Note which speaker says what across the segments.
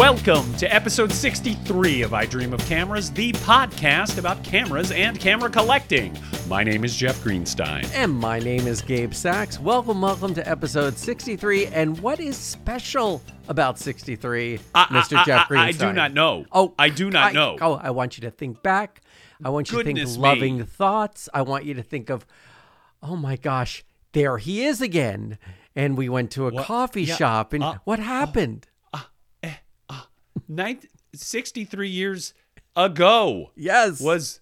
Speaker 1: Welcome to episode 63 of I Dream of Cameras, the podcast about cameras and camera collecting. My name is Jeff Greenstein.
Speaker 2: And my name is Gabe Sachs. Welcome, welcome to episode 63. And what is special about 63,
Speaker 1: I-
Speaker 2: Mr.
Speaker 1: I-
Speaker 2: Jeff
Speaker 1: I-
Speaker 2: Greenstein?
Speaker 1: I do not know.
Speaker 2: Oh,
Speaker 1: I do not know.
Speaker 2: Oh, I want you to think back. I want you to
Speaker 1: Goodness
Speaker 2: think
Speaker 1: me.
Speaker 2: loving thoughts. I want you to think of, oh my gosh, there he is again. And we went to a
Speaker 1: What?
Speaker 2: coffee
Speaker 1: Yeah.
Speaker 2: shop. And
Speaker 1: Uh,
Speaker 2: what happened?
Speaker 1: Nin- 63 years ago
Speaker 2: yes.
Speaker 1: was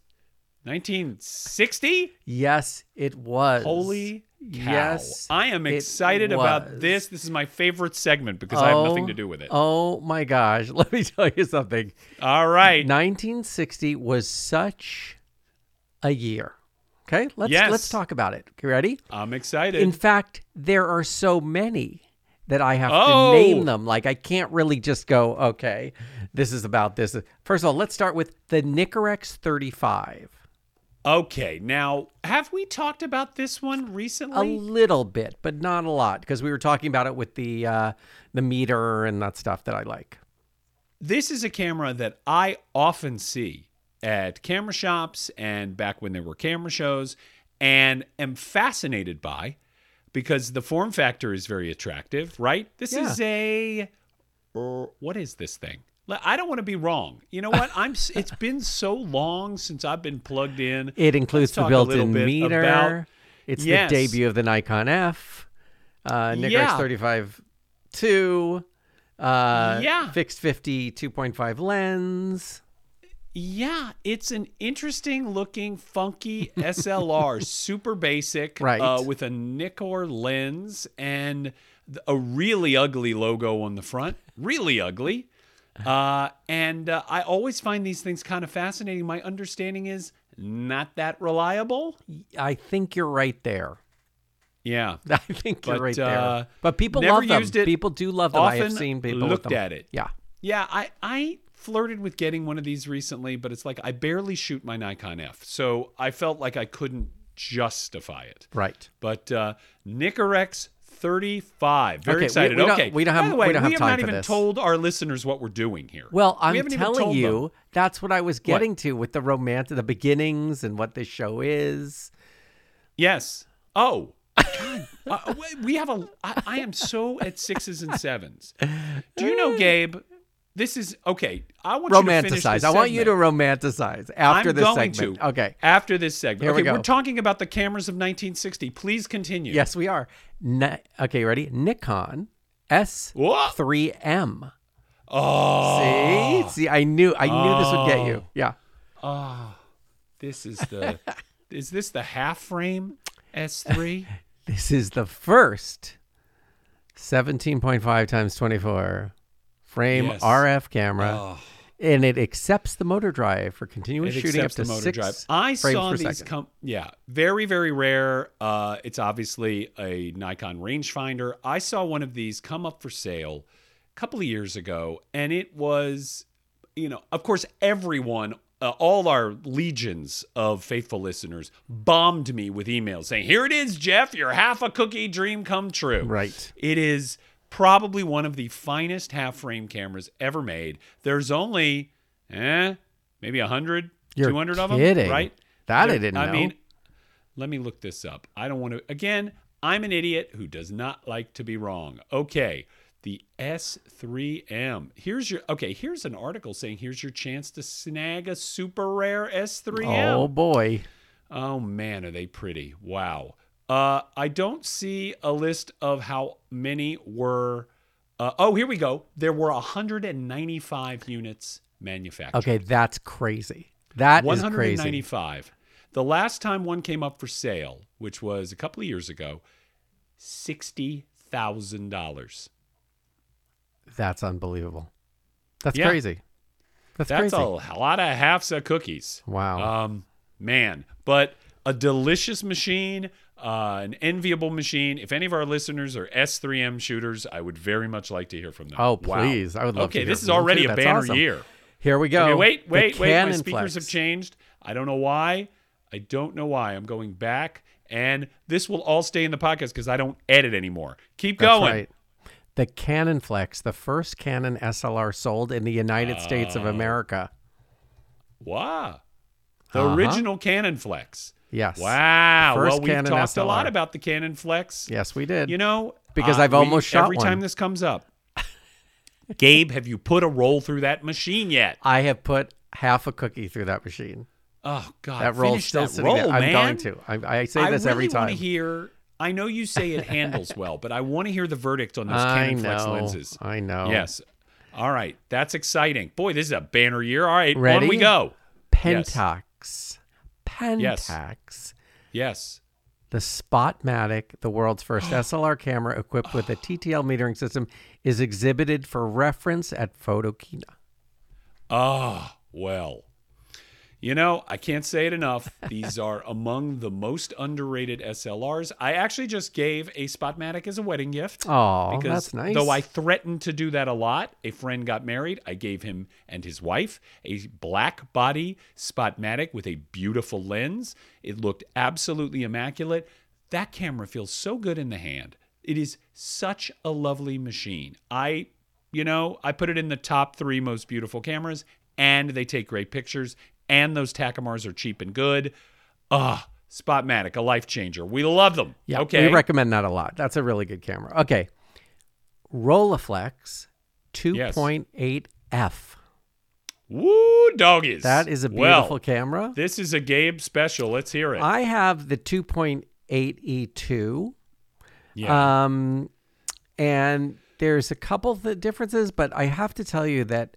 Speaker 1: 1960?
Speaker 2: yes, it was.
Speaker 1: Holy cow.
Speaker 2: Yes,
Speaker 1: I am excited about this. This is my favorite segment because I have nothing to do with it.
Speaker 2: Oh, oh my gosh. Let me tell you something.
Speaker 1: All right.
Speaker 2: 1960 was such a year. Okay, let's
Speaker 1: Yes.
Speaker 2: let's talk about it. Okay, ready?
Speaker 1: I'm excited.
Speaker 2: In fact, there are so many that I have
Speaker 1: Oh.
Speaker 2: to name them. Like I can't really just go, okay, this is about this. First of all, let's start with the Nikkorex 35.
Speaker 1: okay. Now, have we talked about this one recently?
Speaker 2: A little bit, but not a lot, because we were talking about it with the uh, the meter and that stuff that I like.
Speaker 1: this is a camera that I often see at camera shops and back when there were camera shows and am fascinated by because the form factor is very attractive, right? This
Speaker 2: Yeah.
Speaker 1: is a er, what is this thing? I don't want to be wrong. You know what? I'm it's been so long since I've been plugged in.
Speaker 2: It includes the built-in meter.
Speaker 1: about-
Speaker 2: it's
Speaker 1: Yes.
Speaker 2: the debut of the Nikon F, uh, Nikkorex
Speaker 1: Yeah.
Speaker 2: 35 2, uh,
Speaker 1: Yeah.
Speaker 2: fixed 50 2.5 lens.
Speaker 1: Yeah, it's an interesting looking, funky SLR, super basic,
Speaker 2: Right.
Speaker 1: uh, with a Nikkor lens and a really ugly logo on the front. Really ugly. Uh, and uh, I always find these things kind of fascinating. My understanding is not that reliable.
Speaker 2: I think you're right there.
Speaker 1: Yeah.
Speaker 2: I think you're right
Speaker 1: uh,
Speaker 2: there. But people love them.
Speaker 1: used it,
Speaker 2: people do love them. I have seen people
Speaker 1: looked at it.
Speaker 2: Yeah.
Speaker 1: Yeah, I, I flirted with getting one of these recently, but it's like I barely shoot my Nikon F. So I felt like I couldn't justify it.
Speaker 2: Right.
Speaker 1: But uh, Nikkorex 35. Very
Speaker 2: Okay, we-
Speaker 1: excited.
Speaker 2: we don't-
Speaker 1: okay.
Speaker 2: we don't have,
Speaker 1: By
Speaker 2: have-
Speaker 1: the way,
Speaker 2: we don't have
Speaker 1: have
Speaker 2: time
Speaker 1: not even
Speaker 2: this.
Speaker 1: told our listeners what we're doing here.
Speaker 2: Well, I'm
Speaker 1: haven't
Speaker 2: telling you,
Speaker 1: them.
Speaker 2: that's what I was getting to with the romantic, the beginnings and what this show is.
Speaker 1: Yes. Oh. God. Uh, we- we have a. I, I am so at sixes and sevens. Do you know, Gabe? This is okay. I want you to
Speaker 2: Romanticize. I want you to romanticize after
Speaker 1: I'm
Speaker 2: this
Speaker 1: going
Speaker 2: segment.
Speaker 1: to.
Speaker 2: Okay.
Speaker 1: After this segment.
Speaker 2: Here we
Speaker 1: okay,
Speaker 2: go.
Speaker 1: are talking about the cameras of 1960. Please continue.
Speaker 2: Yes, we are. Ni- okay, ready? Nikon S3M.
Speaker 1: Oh.
Speaker 2: See? See, I knew I knew this would get you. Oh. Yeah.
Speaker 1: Oh. This is the. is this the half frame S3?
Speaker 2: This is the first 17.5 times 24 frame
Speaker 1: Yes.
Speaker 2: RF camera.
Speaker 1: Oh.
Speaker 2: And it accepts the motor drive for continuous
Speaker 1: It
Speaker 2: shooting up to
Speaker 1: the motor
Speaker 2: six
Speaker 1: drive. I
Speaker 2: frames
Speaker 1: saw
Speaker 2: per
Speaker 1: these come. Yeah, very very rare. Uh, it's obviously a Nikon rangefinder. I saw one of these come up for sale a couple of years ago, and it was, you know, of course, everyone. Uh, all our legions of faithful listeners bombed me with emails saying, "Here it is, Jeff. Your half a cookie dream come true."
Speaker 2: Right.
Speaker 1: It is probably one of the finest half frame cameras ever made. There's only, eh, maybe 100,
Speaker 2: You're
Speaker 1: 200 of them, right?
Speaker 2: That I didn't
Speaker 1: I
Speaker 2: know.
Speaker 1: mean, let me look this up. I don't want to, again, I'm an idiot who does not like to be wrong. Okay. The S3M. Here's your, okay, here's an article saying here's your chance to snag a super rare S3M.
Speaker 2: Oh boy.
Speaker 1: Oh man, are they pretty? Wow. Uh, I don't see a list of how many were. Uh, oh, here we go. There were 195 units manufactured.
Speaker 2: Okay, that's crazy. That is crazy.
Speaker 1: 195. The last time one came up for sale, which was a couple of years ago, sixty thousand dollars.
Speaker 2: That's unbelievable. That's
Speaker 1: Yeah.
Speaker 2: crazy. That's,
Speaker 1: That's
Speaker 2: crazy.
Speaker 1: a, a lot of halves of cookies.
Speaker 2: Wow.
Speaker 1: Um, man, but a delicious machine, uh, an enviable machine. If any of our listeners are S3M shooters, I would very much like to hear from them.
Speaker 2: Oh,
Speaker 1: Wow.
Speaker 2: please. I would love to
Speaker 1: Okay, this is already a banner
Speaker 2: awesome.
Speaker 1: year.
Speaker 2: Here we go.
Speaker 1: Okay, wait, wait, wait. My speakers have changed. I don't know why. I don't know why. I'm going back, and this will all stay in the podcast because I don't edit anymore. Keep
Speaker 2: That's
Speaker 1: going.
Speaker 2: right. The Canonflex, the first Canon SLR sold in the United States
Speaker 1: Oh.
Speaker 2: of America.
Speaker 1: Wow. The
Speaker 2: Uh-huh.
Speaker 1: original Canonflex.
Speaker 2: Yes.
Speaker 1: Wow.
Speaker 2: First
Speaker 1: well,
Speaker 2: Canon
Speaker 1: talked a lot about the Canonflex.
Speaker 2: Yes, we did.
Speaker 1: You know,
Speaker 2: Because
Speaker 1: uh,
Speaker 2: I've almost shot
Speaker 1: every
Speaker 2: one.
Speaker 1: time this comes up. Gabe, have you put a roll through that machine yet?
Speaker 2: I have put half a cookie through that machine.
Speaker 1: Oh God,
Speaker 2: That roll's
Speaker 1: finish
Speaker 2: still
Speaker 1: that
Speaker 2: sitting
Speaker 1: roll,
Speaker 2: there. I'm
Speaker 1: man.
Speaker 2: going to. I, I say
Speaker 1: I
Speaker 2: this
Speaker 1: really
Speaker 2: every
Speaker 1: want
Speaker 2: time.
Speaker 1: to hear. I know you say it handles well, but I want to hear the verdict on those
Speaker 2: I Canonflex
Speaker 1: lenses.
Speaker 2: I know.
Speaker 1: Yes. All right, that's exciting. Boy, this is a banner year. All right, on
Speaker 2: Ready?
Speaker 1: we go.
Speaker 2: Pentax. Pentax.
Speaker 1: Yes.
Speaker 2: The Spotmatic, the world's first SLR camera equipped with a TTL metering system, is exhibited for reference at Photokina.
Speaker 1: Ah, well. You know, I can't say it enough. These are among the most underrated SLRs. I actually just gave a Spotmatic as a wedding gift.
Speaker 2: Oh, that's nice.
Speaker 1: though I threatened to do that a lot, a friend got married. I gave him and his wife a black body Spotmatic with a beautiful lens. It looked absolutely immaculate. That camera feels so good in the hand. It is such a lovely machine. I, you know, I put it in the top three most beautiful cameras, and they take great pictures, and those Takumars are cheap and good. Ah, Spotmatic, a life changer. We love them.
Speaker 2: Yeah,
Speaker 1: okay.
Speaker 2: we recommend that a lot. That's a really good camera. Okay. Rolleiflex 2.8F.
Speaker 1: Woo, doggies.
Speaker 2: That is a
Speaker 1: Well,
Speaker 2: beautiful camera.
Speaker 1: This is a Gabe special. Let's hear it.
Speaker 2: I have the 2.8E2.
Speaker 1: yeah.
Speaker 2: Um, and there's a couple of differences, but I have to tell you that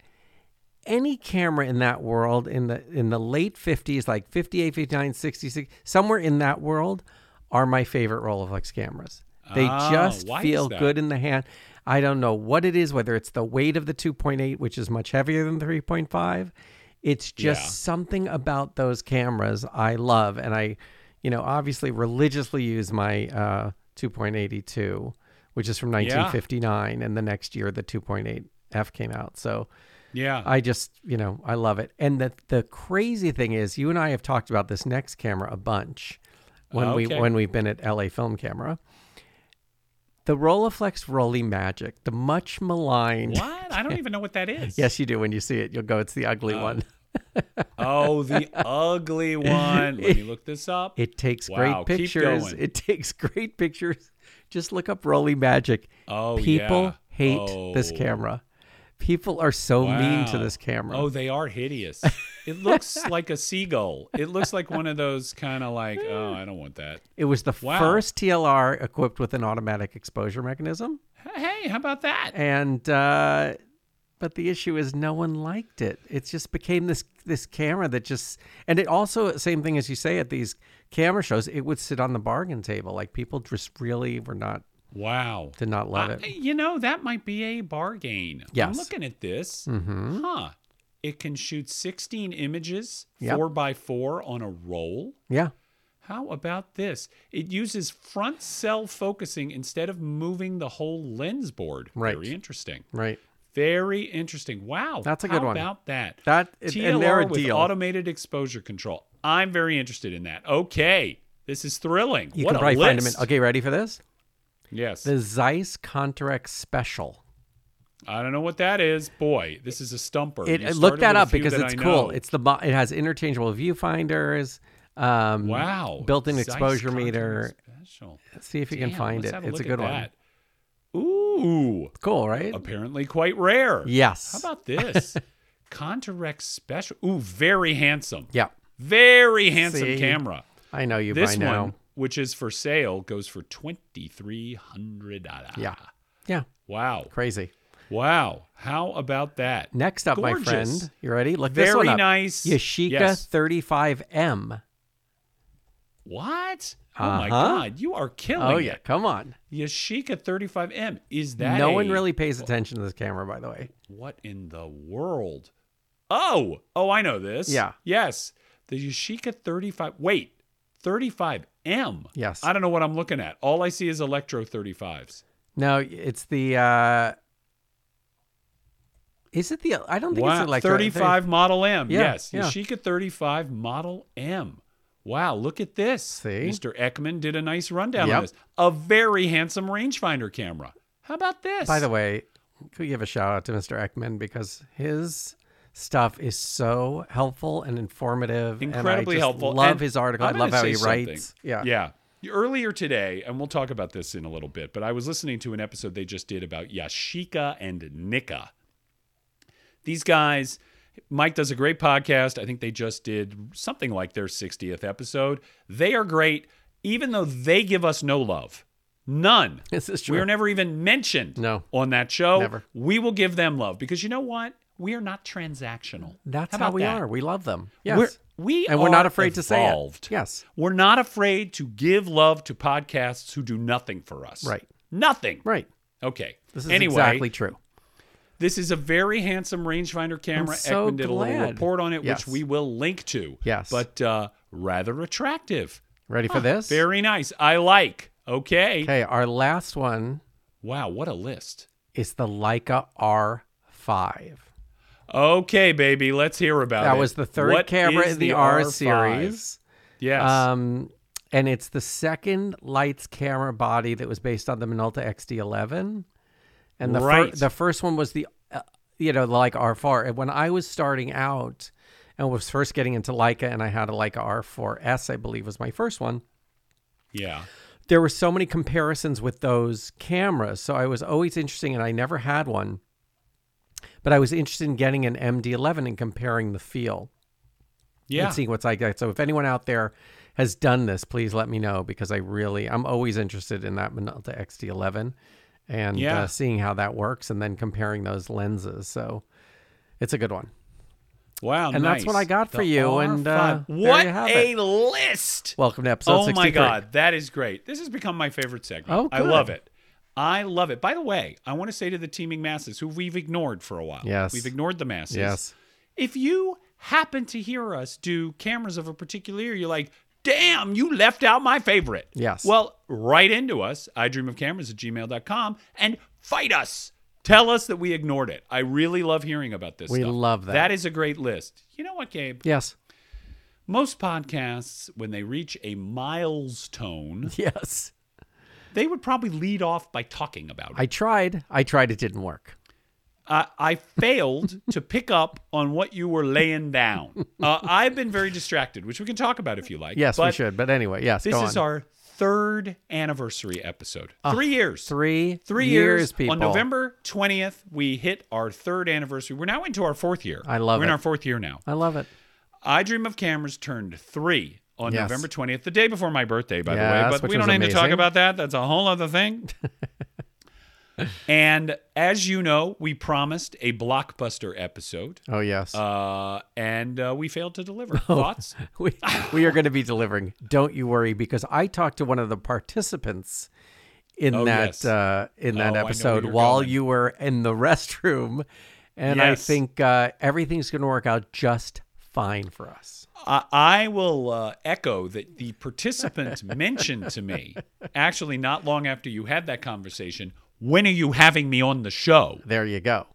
Speaker 2: any camera in that world in the in the late 50s, like 58, 59, 66, somewhere in that world, are my favorite Rolleiflex cameras. They
Speaker 1: Oh,
Speaker 2: just feel good in the hand. I don't know what it is, whether it's the weight of the 2.8, which is much heavier than 3.5. It's just
Speaker 1: Yeah.
Speaker 2: something about those cameras I love. And I, you know, obviously religiously use my uh, 2.82, which is from 1959. And the next year, the 2.8F came out. So
Speaker 1: yeah.
Speaker 2: I just, you know, I love it. And the, the crazy thing is, you and I have talked about this next camera a bunch when we when we've been at LA Film Camera. The Rolleiflex Rollei Magic, the much maligned.
Speaker 1: what? I don't even know what that is.
Speaker 2: Yes, you do. When you see it, you'll go, it's the ugly oh. one.
Speaker 1: Oh, the ugly one. Let me look this up.
Speaker 2: It takes
Speaker 1: Wow,
Speaker 2: great pictures. It takes great pictures. Just look up Rollei Magic.
Speaker 1: Oh,
Speaker 2: People
Speaker 1: yeah.
Speaker 2: hate this
Speaker 1: Oh.
Speaker 2: camera. People are so mean to this camera.
Speaker 1: Oh, they are hideous. It looks like a seagull. It looks like one of those kind of like, oh, I don't want that.
Speaker 2: It was the
Speaker 1: Wow.
Speaker 2: first TLR equipped with an automatic exposure mechanism.
Speaker 1: Hey, how about that?
Speaker 2: and uh, but the issue is no one liked it. It just became this this camera that just and it also same thing as you say at these camera shows. It would sit on the bargain table. Like people just really were not
Speaker 1: Wow.
Speaker 2: did not love
Speaker 1: I-
Speaker 2: it.
Speaker 1: You know, that might be a bargain.
Speaker 2: Yes.
Speaker 1: I'm looking at this.
Speaker 2: Mm-hmm.
Speaker 1: Huh. It can shoot 16 images,
Speaker 2: Yep.
Speaker 1: four by four on a roll.
Speaker 2: Yeah,
Speaker 1: How about this? It uses front cell focusing instead of moving the whole lens board.
Speaker 2: Right.
Speaker 1: Very interesting.
Speaker 2: right.
Speaker 1: Very interesting. Wow.
Speaker 2: That's a
Speaker 1: How
Speaker 2: good one.
Speaker 1: about that?
Speaker 2: That
Speaker 1: TLR
Speaker 2: they're a
Speaker 1: with
Speaker 2: deal.
Speaker 1: automated exposure control. I'm very interested in that. Okay. This is thrilling.
Speaker 2: you
Speaker 1: what
Speaker 2: can
Speaker 1: a
Speaker 2: probably
Speaker 1: list.
Speaker 2: find them in. Okay, ready for this?
Speaker 1: Yes.
Speaker 2: The Zeiss Contarex Special.
Speaker 1: I don't know what that is. Boy, this is a stumper.
Speaker 2: It, it- look that up because
Speaker 1: that
Speaker 2: it's
Speaker 1: I
Speaker 2: cool.
Speaker 1: know.
Speaker 2: It's the it has interchangeable viewfinders. Um,
Speaker 1: wow.
Speaker 2: built-in
Speaker 1: Zeiss
Speaker 2: exposure meter.
Speaker 1: Special.
Speaker 2: See if you can find it.
Speaker 1: a
Speaker 2: It's a good one.
Speaker 1: Ooh.
Speaker 2: Cool, right?
Speaker 1: Apparently quite rare.
Speaker 2: Yes.
Speaker 1: How about this? Contarex Special. Ooh, very handsome.
Speaker 2: Yeah,
Speaker 1: Very handsome
Speaker 2: See?
Speaker 1: camera.
Speaker 2: I know you
Speaker 1: This
Speaker 2: by now.
Speaker 1: one, which is for sale, goes for twenty three hundred dollars.
Speaker 2: Yeah. Yeah,
Speaker 1: Wow.
Speaker 2: crazy.
Speaker 1: Wow. How about that?
Speaker 2: Next up, my friend. You ready? Look this
Speaker 1: Very
Speaker 2: one up.
Speaker 1: nice.
Speaker 2: Yashica
Speaker 1: Yes.
Speaker 2: 35M.
Speaker 1: What? Oh my
Speaker 2: Uh-huh.
Speaker 1: God! You are killing
Speaker 2: Oh yeah,
Speaker 1: it.
Speaker 2: come on.
Speaker 1: Yashica 35M. Is that
Speaker 2: no
Speaker 1: a-
Speaker 2: one really pays attention to this camera, by the way.
Speaker 1: What in the world? Oh, oh, I know this.
Speaker 2: Yeah.
Speaker 1: Yes. The Yashica 35. Wait, 35M.
Speaker 2: Yes.
Speaker 1: I don't know what I'm looking at. All I see is Electro 35s.
Speaker 2: No, it's the. uh Is it the? I don't think it's
Speaker 1: Wow.
Speaker 2: the electro.
Speaker 1: 35 Model M.
Speaker 2: Yeah,
Speaker 1: yes.
Speaker 2: yeah.
Speaker 1: Yashica 35 Model M. Wow, look at this.
Speaker 2: See?
Speaker 1: Mr. Eckman did a nice rundown
Speaker 2: Yep.
Speaker 1: on this. A very handsome rangefinder camera. How about this?
Speaker 2: By the way, could we give a shout out to Mr. Eckman because his stuff is so helpful and informative. and
Speaker 1: incredibly
Speaker 2: just
Speaker 1: helpful.
Speaker 2: Love
Speaker 1: And
Speaker 2: his article. I love how he
Speaker 1: something.
Speaker 2: writes. Yeah.
Speaker 1: Yeah. Earlier today, and we'll talk about this in a little bit, but I was listening to an episode they just did about Yashica and Nicca. These guys, Mike does a great podcast. I think they just did something like their 60th episode. They are great, even though they give us no love. None.
Speaker 2: This is true.
Speaker 1: We are never even mentioned
Speaker 2: No.
Speaker 1: on that show.
Speaker 2: Never.
Speaker 1: We will give them love because you know what? We are not transactional.
Speaker 2: That's
Speaker 1: How
Speaker 2: how, we
Speaker 1: that?
Speaker 2: are. We love them. Yes.
Speaker 1: We're, we
Speaker 2: and we're not afraid to say it. Yes.
Speaker 1: We're not afraid to give love to podcasts who do nothing for us.
Speaker 2: Right.
Speaker 1: Nothing.
Speaker 2: Right.
Speaker 1: Okay.
Speaker 2: This is
Speaker 1: anyway,
Speaker 2: exactly true.
Speaker 1: this is a very handsome rangefinder camera.
Speaker 2: so
Speaker 1: Eckman did a little report on it,
Speaker 2: Yes.
Speaker 1: which we will link to.
Speaker 2: Yes.
Speaker 1: But uh, rather attractive.
Speaker 2: Ready for this?
Speaker 1: Very nice. I like. Okay.
Speaker 2: Okay. Our last one
Speaker 1: Wow, what a list.
Speaker 2: is the Leica R5.
Speaker 1: Okay, baby, let's hear about it.
Speaker 2: That was the third
Speaker 1: What
Speaker 2: camera in the,
Speaker 1: the
Speaker 2: R
Speaker 1: R5?
Speaker 2: series.
Speaker 1: Yes.
Speaker 2: Um, and it's the second Leitz camera body that was based on the Minolta XD11. And the fir-
Speaker 1: Right.
Speaker 2: the first one was the, uh, you know, like Leica R4. And when I was starting out and was first getting into Leica, and I had a Leica R4S, I believe was my first one.
Speaker 1: yeah.
Speaker 2: There were so many comparisons with those cameras, so I was always interested, and I never had one. But I was interested in getting an MD11 and comparing the feel
Speaker 1: Yeah.
Speaker 2: and seeing what's like that. So if anyone out there has done this, please let me know because I really I'm always interested in that Minolta XD11 and
Speaker 1: Yeah.
Speaker 2: uh, seeing how that works and then comparing those lenses. So it's a good one.
Speaker 1: Wow.
Speaker 2: And that's what. I got for
Speaker 1: The
Speaker 2: you, and, uh,
Speaker 1: R5. what a
Speaker 2: it.
Speaker 1: list.
Speaker 2: Welcome to episode
Speaker 1: Oh
Speaker 2: 63.
Speaker 1: my God, that is great. This has become my favorite segment.
Speaker 2: Oh,
Speaker 1: I love it. I love it. By the way, I want to say to the teeming masses who we've ignored for a while.
Speaker 2: Yes.
Speaker 1: We've ignored the masses.
Speaker 2: Yes.
Speaker 1: If you happen to hear us do cameras of a particular year, you're like, damn, you left out my favorite.
Speaker 2: Yes.
Speaker 1: Well, write into us, I dream of cameras at gmail.com, and fight us. Tell us that we ignored it. I really love hearing about this
Speaker 2: We
Speaker 1: stuff.
Speaker 2: love that.
Speaker 1: That is a great list. You know what, Gabe?
Speaker 2: Yes.
Speaker 1: Most podcasts, when they reach a milestone,
Speaker 2: Yes.
Speaker 1: They would probably lead off by talking about it.
Speaker 2: I tried. I tried. It didn't work.
Speaker 1: I, I failed to pick up on what you were laying down. Uh, I've been very distracted, which we can talk about if you like.
Speaker 2: Yes, we should. But anyway, yes.
Speaker 1: This is our third anniversary episode. Three years.
Speaker 2: three
Speaker 1: Three
Speaker 2: years,
Speaker 1: years.
Speaker 2: people.
Speaker 1: On November 20th, we hit our third anniversary. We're now into our fourth year.
Speaker 2: I love it.
Speaker 1: We're in our fourth year now.
Speaker 2: I love it.
Speaker 1: I Dream of Cameras turned three on
Speaker 2: Yes.
Speaker 1: November 20th, the day before my birthday, by the way. But we don't need to talk about that. That's a whole other thing. and as you know, we promised a blockbuster episode,
Speaker 2: Oh yes.
Speaker 1: uh, and uh, we failed to deliver. Thoughts?
Speaker 2: we, we are going to be delivering. Don't you worry, because I talked to one of the participants in
Speaker 1: Oh,
Speaker 2: that
Speaker 1: yes.
Speaker 2: uh, in
Speaker 1: Oh,
Speaker 2: that
Speaker 1: where
Speaker 2: episode while
Speaker 1: going.
Speaker 2: you were in the restroom, and I think uh, everything's going to work out just fine for us.
Speaker 1: I, I will uh, echo that the participant mentioned to me, actually, not long after you had that conversation, when are you having me on the show?
Speaker 2: There you go.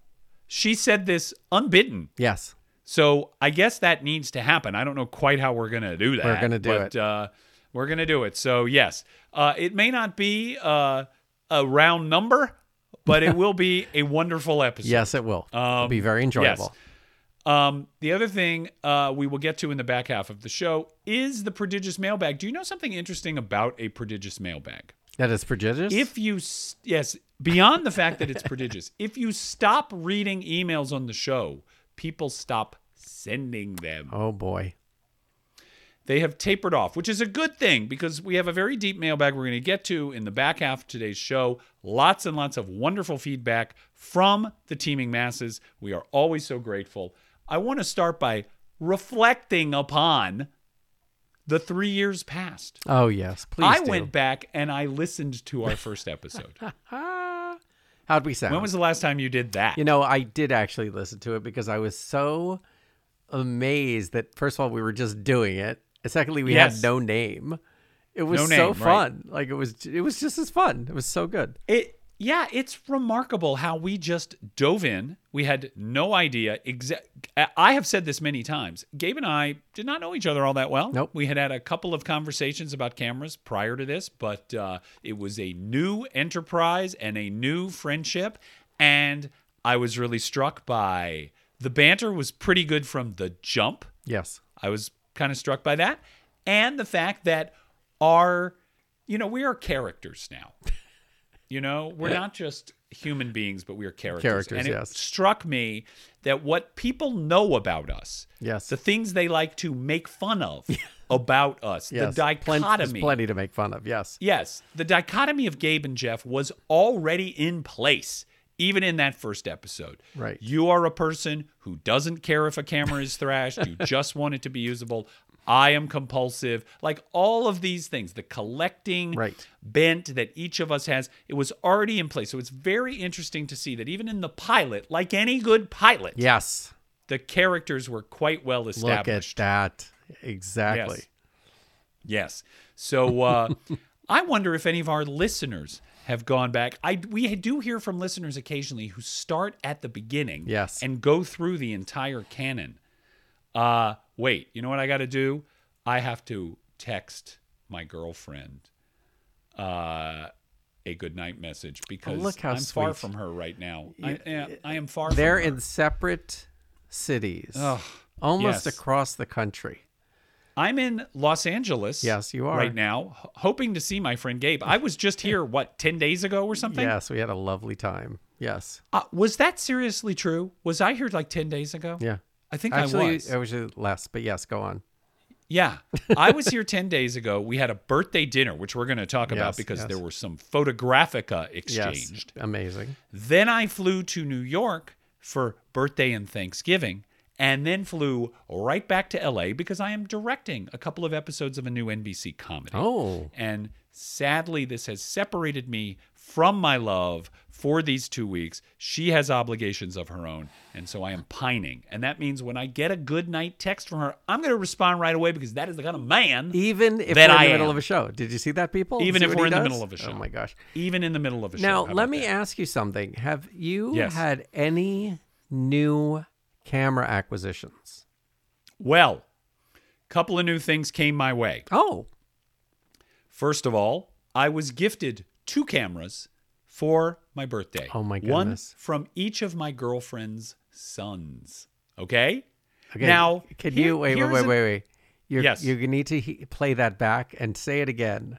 Speaker 1: She said this unbidden.
Speaker 2: Yes.
Speaker 1: So I guess that needs to happen. I don't know quite how we're going to do that.
Speaker 2: We're gonna do
Speaker 1: but,
Speaker 2: it.
Speaker 1: Uh, we're going to do it. So, yes, uh, it may not be uh, a round number, but it will be a wonderful episode.
Speaker 2: Yes, it will. It'll be very enjoyable.
Speaker 1: Um, the other thing uh, we will get to in the back half of the show is the prodigious mailbag. Do you know something interesting about a prodigious mailbag?
Speaker 2: That is prodigious.
Speaker 1: If you, yes, beyond the fact that it's prodigious, if you stop reading emails on the show, people stop sending them.
Speaker 2: oh boy.
Speaker 1: They have tapered off, which is a good thing because we have a very deep mailbag we're going to get to in the back half of today's show. Lots and lots of wonderful feedback from the teeming masses. We are always so grateful. I want to start by reflecting upon the three years past.
Speaker 2: Oh yes. Please.
Speaker 1: I
Speaker 2: do.
Speaker 1: went back and I listened to our first episode.
Speaker 2: How'd we sound?
Speaker 1: when was the last time you did that?
Speaker 2: You know, I did actually listen to it because I was so amazed that first of all we were just doing it. and Secondly, we
Speaker 1: Yes.
Speaker 2: had no name. It was
Speaker 1: No
Speaker 2: so
Speaker 1: name, right.
Speaker 2: fun. Like it was it was just as fun. It was so good.
Speaker 1: it yeah, it's remarkable how we just dove in. We had no idea. Exa- I have said this many times. Gabe and I did not know each other all that well.
Speaker 2: Nope.
Speaker 1: We had had a couple of conversations about cameras prior to this, but uh, it was a new enterprise and a new friendship. And I was really struck by the banter was pretty good from the jump.
Speaker 2: Yes.
Speaker 1: I was kind of struck by that. And the fact that our, you know, we are characters now. You know, we're not just human beings, but we are characters.
Speaker 2: Characters,
Speaker 1: and it
Speaker 2: yes.
Speaker 1: struck me that what people know about us,
Speaker 2: Yes.
Speaker 1: the things they like to make fun of about us,
Speaker 2: yes.
Speaker 1: the
Speaker 2: Plen- there's plenty to make fun of. Yes.
Speaker 1: Yes, the dichotomy of Gabe and Jeff was already in place, even in that first episode.
Speaker 2: Right.
Speaker 1: You are a person who doesn't care if a camera is thrashed, you just want it to be usable. I am compulsive. Like all of these things, the collecting
Speaker 2: Right.
Speaker 1: bent that each of us has, it was already in place. So it's very interesting to see that even in the pilot, like any good pilot,
Speaker 2: Yes.
Speaker 1: the characters were quite well established.
Speaker 2: Look at that. Exactly.
Speaker 1: Yes. Yes. So uh, I wonder if any of our listeners have gone back. I we do hear from listeners occasionally who start at the beginning,
Speaker 2: Yes.
Speaker 1: and go through the entire canon. Uh, wait, you know what I got to do? I have to text my girlfriend uh, a good night message because
Speaker 2: Oh, look how
Speaker 1: I'm far from her right now. I, am- I am far.
Speaker 2: They're in separate cities,
Speaker 1: Ugh,
Speaker 2: almost
Speaker 1: yes.
Speaker 2: across the country.
Speaker 1: I'm in Los Angeles.
Speaker 2: Yes, you are.
Speaker 1: right now, h- hoping to see my friend Gabe. I was just here what ten days ago or something.
Speaker 2: Yes, we had a lovely time. Yes.
Speaker 1: Uh, was that seriously true? Was I here like ten days ago?
Speaker 2: Yeah.
Speaker 1: I think
Speaker 2: Actually,
Speaker 1: I was.
Speaker 2: it was less, but yes, go on.
Speaker 1: Yeah, I was here ten days ago. We had a birthday dinner, which we're going to talk about because
Speaker 2: yes.
Speaker 1: there were some photographica exchanged. Yes.
Speaker 2: Amazing.
Speaker 1: Then I flew to New York for birthday and Thanksgiving, and then flew right back to LA because I am directing a couple of episodes of a new NBC comedy.
Speaker 2: Oh,
Speaker 1: And sadly, this has separated me from my love for these two weeks. She has obligations of her own. And so I am pining. And that means when I get a good night text from her, I'm going to respond right away because that is the kind of man,
Speaker 2: even if
Speaker 1: That
Speaker 2: we're in
Speaker 1: I
Speaker 2: the middle
Speaker 1: am.
Speaker 2: of a show. Did you see that, people?
Speaker 1: Even
Speaker 2: See
Speaker 1: if we're in the middle of a oh show.
Speaker 2: Oh my gosh.
Speaker 1: even in the middle of a show.
Speaker 2: Now, let me
Speaker 1: that?
Speaker 2: ask you something. Have you
Speaker 1: Yes.
Speaker 2: had any new camera acquisitions?
Speaker 1: Well, a couple of new things came my way.
Speaker 2: Oh,
Speaker 1: First of all, I was gifted two cameras for my birthday.
Speaker 2: Oh, my goodness.
Speaker 1: One from each of my girlfriend's sons. Okay?
Speaker 2: okay.
Speaker 1: Now,
Speaker 2: can
Speaker 1: here-
Speaker 2: you wait, wait, wait, wait, wait? You're,
Speaker 1: Yes.
Speaker 2: You need to he- play that back and say it again.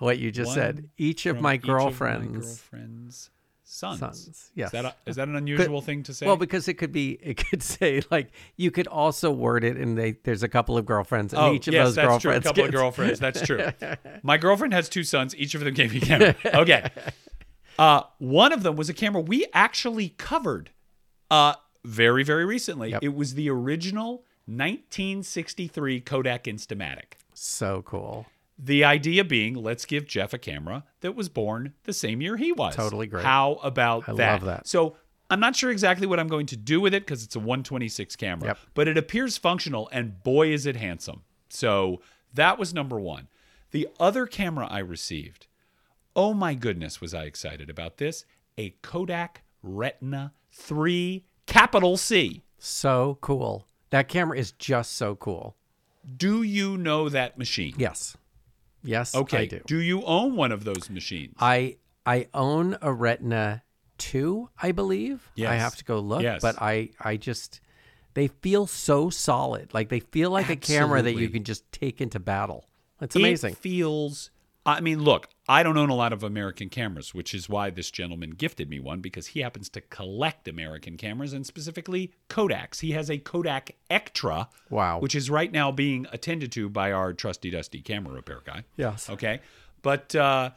Speaker 2: What you just said.
Speaker 1: One
Speaker 2: Each of
Speaker 1: from
Speaker 2: my girlfriend's
Speaker 1: sons.
Speaker 2: sons. Yes.
Speaker 1: Is that, a, is that an unusual thing to say?
Speaker 2: Well, because it could be, it could say like you could also word it, and they there's a couple of girlfriends, and
Speaker 1: oh,
Speaker 2: each of
Speaker 1: yes,
Speaker 2: those
Speaker 1: that's
Speaker 2: girlfriends.
Speaker 1: true. A couple of girlfriends. That's true. My girlfriend has two sons. Each of them gave me a camera. Okay. Uh, one of them was a camera we actually covered uh, very, very recently.
Speaker 2: Yep.
Speaker 1: It was the original 1963 Kodak Instamatic.
Speaker 2: So cool.
Speaker 1: The idea being, let's give Jeff a camera that was born the same year he was.
Speaker 2: Totally great.
Speaker 1: How about
Speaker 2: I
Speaker 1: that?
Speaker 2: love that.
Speaker 1: So I'm not sure exactly what I'm going to do with it because it's a 126 camera,
Speaker 2: Yep.
Speaker 1: but it appears functional, and boy, is it handsome. So that was number one. The other camera I received, oh my goodness, was I excited about this? A Kodak Retina 3 capital C.
Speaker 2: So cool. That camera is just so cool.
Speaker 1: Do you know that machine?
Speaker 2: Yes. Yes,
Speaker 1: Okay.
Speaker 2: I do.
Speaker 1: Do you own one of those machines?
Speaker 2: I I own a Retina 2, I believe. I have to go look,
Speaker 1: Yes.
Speaker 2: but I I just they feel so solid. Like they feel like a camera that you can just take into battle. It's amazing.
Speaker 1: It feels. I mean, look, I don't own a lot of American cameras, which is why this gentleman gifted me one because he happens to collect American cameras and specifically Kodaks. He has a Kodak Ektra,
Speaker 2: Wow.
Speaker 1: which is right now being attended to by our trusty dusty camera repair guy.
Speaker 2: Yes.
Speaker 1: Okay. But uh,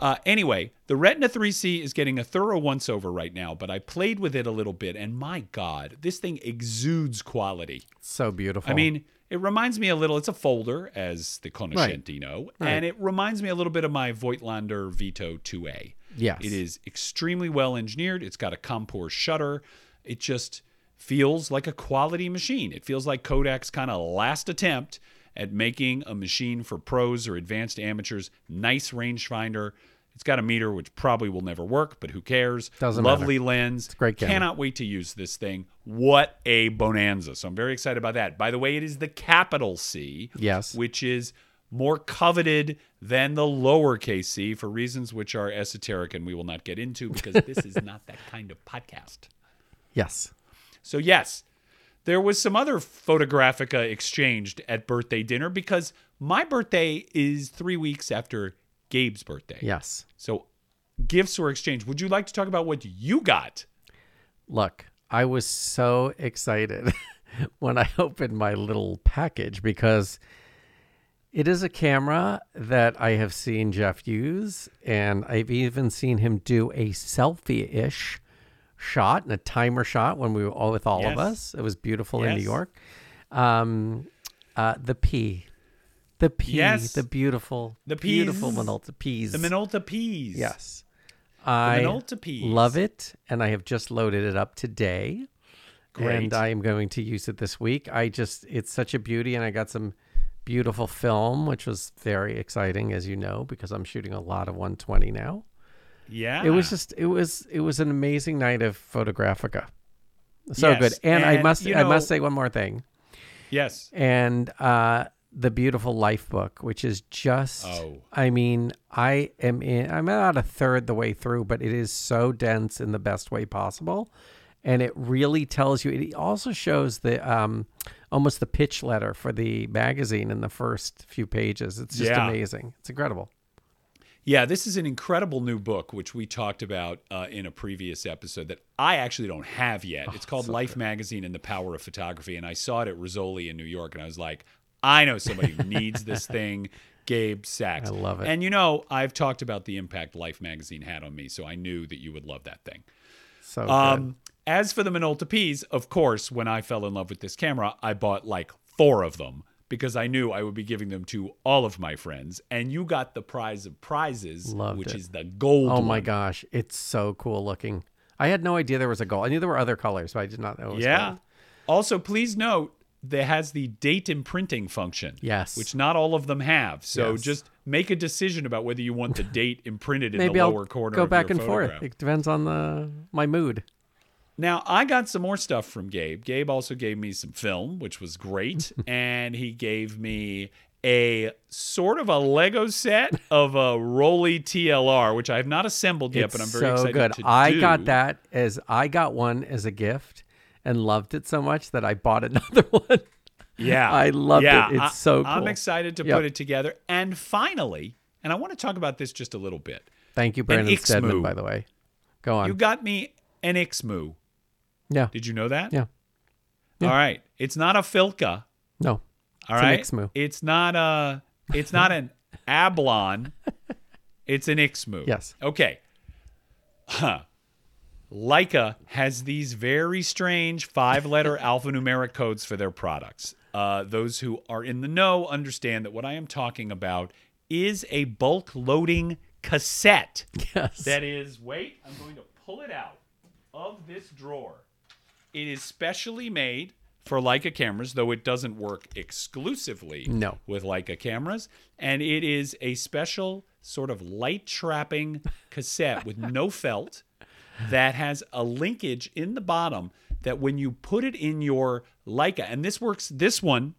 Speaker 1: uh, anyway, the Retina 3C is getting a thorough once over right now, but I played with it a little bit, and my God, this thing exudes quality.
Speaker 2: So beautiful.
Speaker 1: I mean, it reminds me a little. It's a folder, as the conoscenti know, and it reminds me a little bit of my Voigtlander Vito 2A.
Speaker 2: Yes.
Speaker 1: it is extremely well engineered. It's got a Compur shutter. It just feels like a quality machine. It feels like Kodak's kind of last attempt at making a machine for pros or advanced amateurs. Nice rangefinder. It's got a meter, which probably will never work, but who cares?
Speaker 2: Doesn't
Speaker 1: Lovely lens.
Speaker 2: a great camera.
Speaker 1: Cannot wait to use this thing. What a bonanza. So I'm very excited about that. By the way, it is the capital C
Speaker 2: Yes.
Speaker 1: which is more coveted than the lowercase c for reasons which are esoteric and we will not get into because this is not that kind of podcast.
Speaker 2: Yes.
Speaker 1: So, yes, there was some other photographica exchanged at birthday dinner because my birthday is three weeks after Gabe's birthday.
Speaker 2: Yes.
Speaker 1: So, gifts were exchanged. Would you like to talk about what you got?
Speaker 2: Look, I was so excited when I opened my little package because it is a camera that I have seen Jeff use, and I've even seen him do a selfie ish shot and a timer shot when we were all with all of us. It was beautiful in New York. Um, uh, the P. The P,
Speaker 1: Yes.
Speaker 2: the beautiful,
Speaker 1: The
Speaker 2: beautiful. Minolta P's.
Speaker 1: The Minolta P's.
Speaker 2: Yes. I
Speaker 1: Minolta P's.
Speaker 2: love it, and I have just loaded it up today.
Speaker 1: Great.
Speaker 2: And I am going to use it this week. I just, it's such a beauty, and I got some beautiful film, which was very exciting, as you know, because I'm shooting a lot of 120 now.
Speaker 1: Yeah.
Speaker 2: It was just, it was, it was an amazing night of Photographica. So
Speaker 1: Yes,
Speaker 2: good. And, I must, I must say one more thing.
Speaker 1: Yes.
Speaker 2: And uh, the beautiful life book, which is just,
Speaker 1: Oh.
Speaker 2: I mean, I am in, I'm about a third the way through, but it is so dense in the best way possible. And it really tells you, it also shows the, um, almost the pitch letter for the magazine in the first few pages. It's just
Speaker 1: Yeah.
Speaker 2: amazing. It's incredible.
Speaker 1: Yeah, this is an incredible new book, which we talked about uh, in a previous episode that I actually don't have yet.
Speaker 2: Oh,
Speaker 1: it's called Life Magazine and the Power of Photography. And I saw it at Rizzoli in New York, and I was like, I know somebody who needs this thing. Gabe Sachs.
Speaker 2: I love it.
Speaker 1: And you know, I've talked about the impact Life Magazine had on me, so I knew that you would love that thing.
Speaker 2: So good.
Speaker 1: Um, as for the Minolta Ps, of course, when I fell in love with this camera, I bought like four of them because I knew I would be giving them to all of my friends. And you got the prize of prizes,
Speaker 2: Loved
Speaker 1: which
Speaker 2: it.
Speaker 1: is the gold.
Speaker 2: Oh my
Speaker 1: one.
Speaker 2: gosh. It's so cool looking. I had no idea there was a gold. I knew there were other colors, but I did not know it was
Speaker 1: Yeah.
Speaker 2: gold.
Speaker 1: Also, please note that has the date imprinting function.
Speaker 2: Yes.
Speaker 1: Which not all of them have. So
Speaker 2: Yes.
Speaker 1: just make a decision about whether you want the date imprinted in
Speaker 2: Maybe
Speaker 1: the lower I'll corner.
Speaker 2: go back and forth. It depends on the my mood.
Speaker 1: Now, I got some more stuff from Gabe. Gabe also gave me some film, which was great. and he gave me a sort of a Lego set of a Rollei TLR, which I have not assembled yet,
Speaker 2: it's
Speaker 1: but I'm very
Speaker 2: so
Speaker 1: excited
Speaker 2: good. I
Speaker 1: do.
Speaker 2: got that as I got one as a gift and loved it so much that I bought another one.
Speaker 1: Yeah.
Speaker 2: I loved it. It's
Speaker 1: I-
Speaker 2: so
Speaker 1: I'm excited to
Speaker 2: Yep.
Speaker 1: put it together. And finally, and I want to talk about this just a little bit.
Speaker 2: Thank you, Brandon. Stedman, by the way. Go on.
Speaker 1: You got me an IXMOO.
Speaker 2: yeah.
Speaker 1: Did you know that?
Speaker 2: Yeah.
Speaker 1: All right. It's not a FILCA.
Speaker 2: No.
Speaker 1: All
Speaker 2: It's an. IXMOO.
Speaker 1: It's not a. It's not an Ablon. It's an IXMOO.
Speaker 2: Yes.
Speaker 1: Okay. Huh. Leica has these very strange five-letter alphanumeric codes for their products. Uh, those who are in the know understand that what I am talking about is a bulk loading cassette.
Speaker 2: Yes.
Speaker 1: That is, wait, I'm going to pull it out of this drawer. It is specially made for Leica cameras, though it doesn't work exclusively
Speaker 2: No.
Speaker 1: with Leica cameras. And it is a special sort of light trapping cassette with no felt that has a linkage in the bottom that when you put it in your Leica, and this works, this one,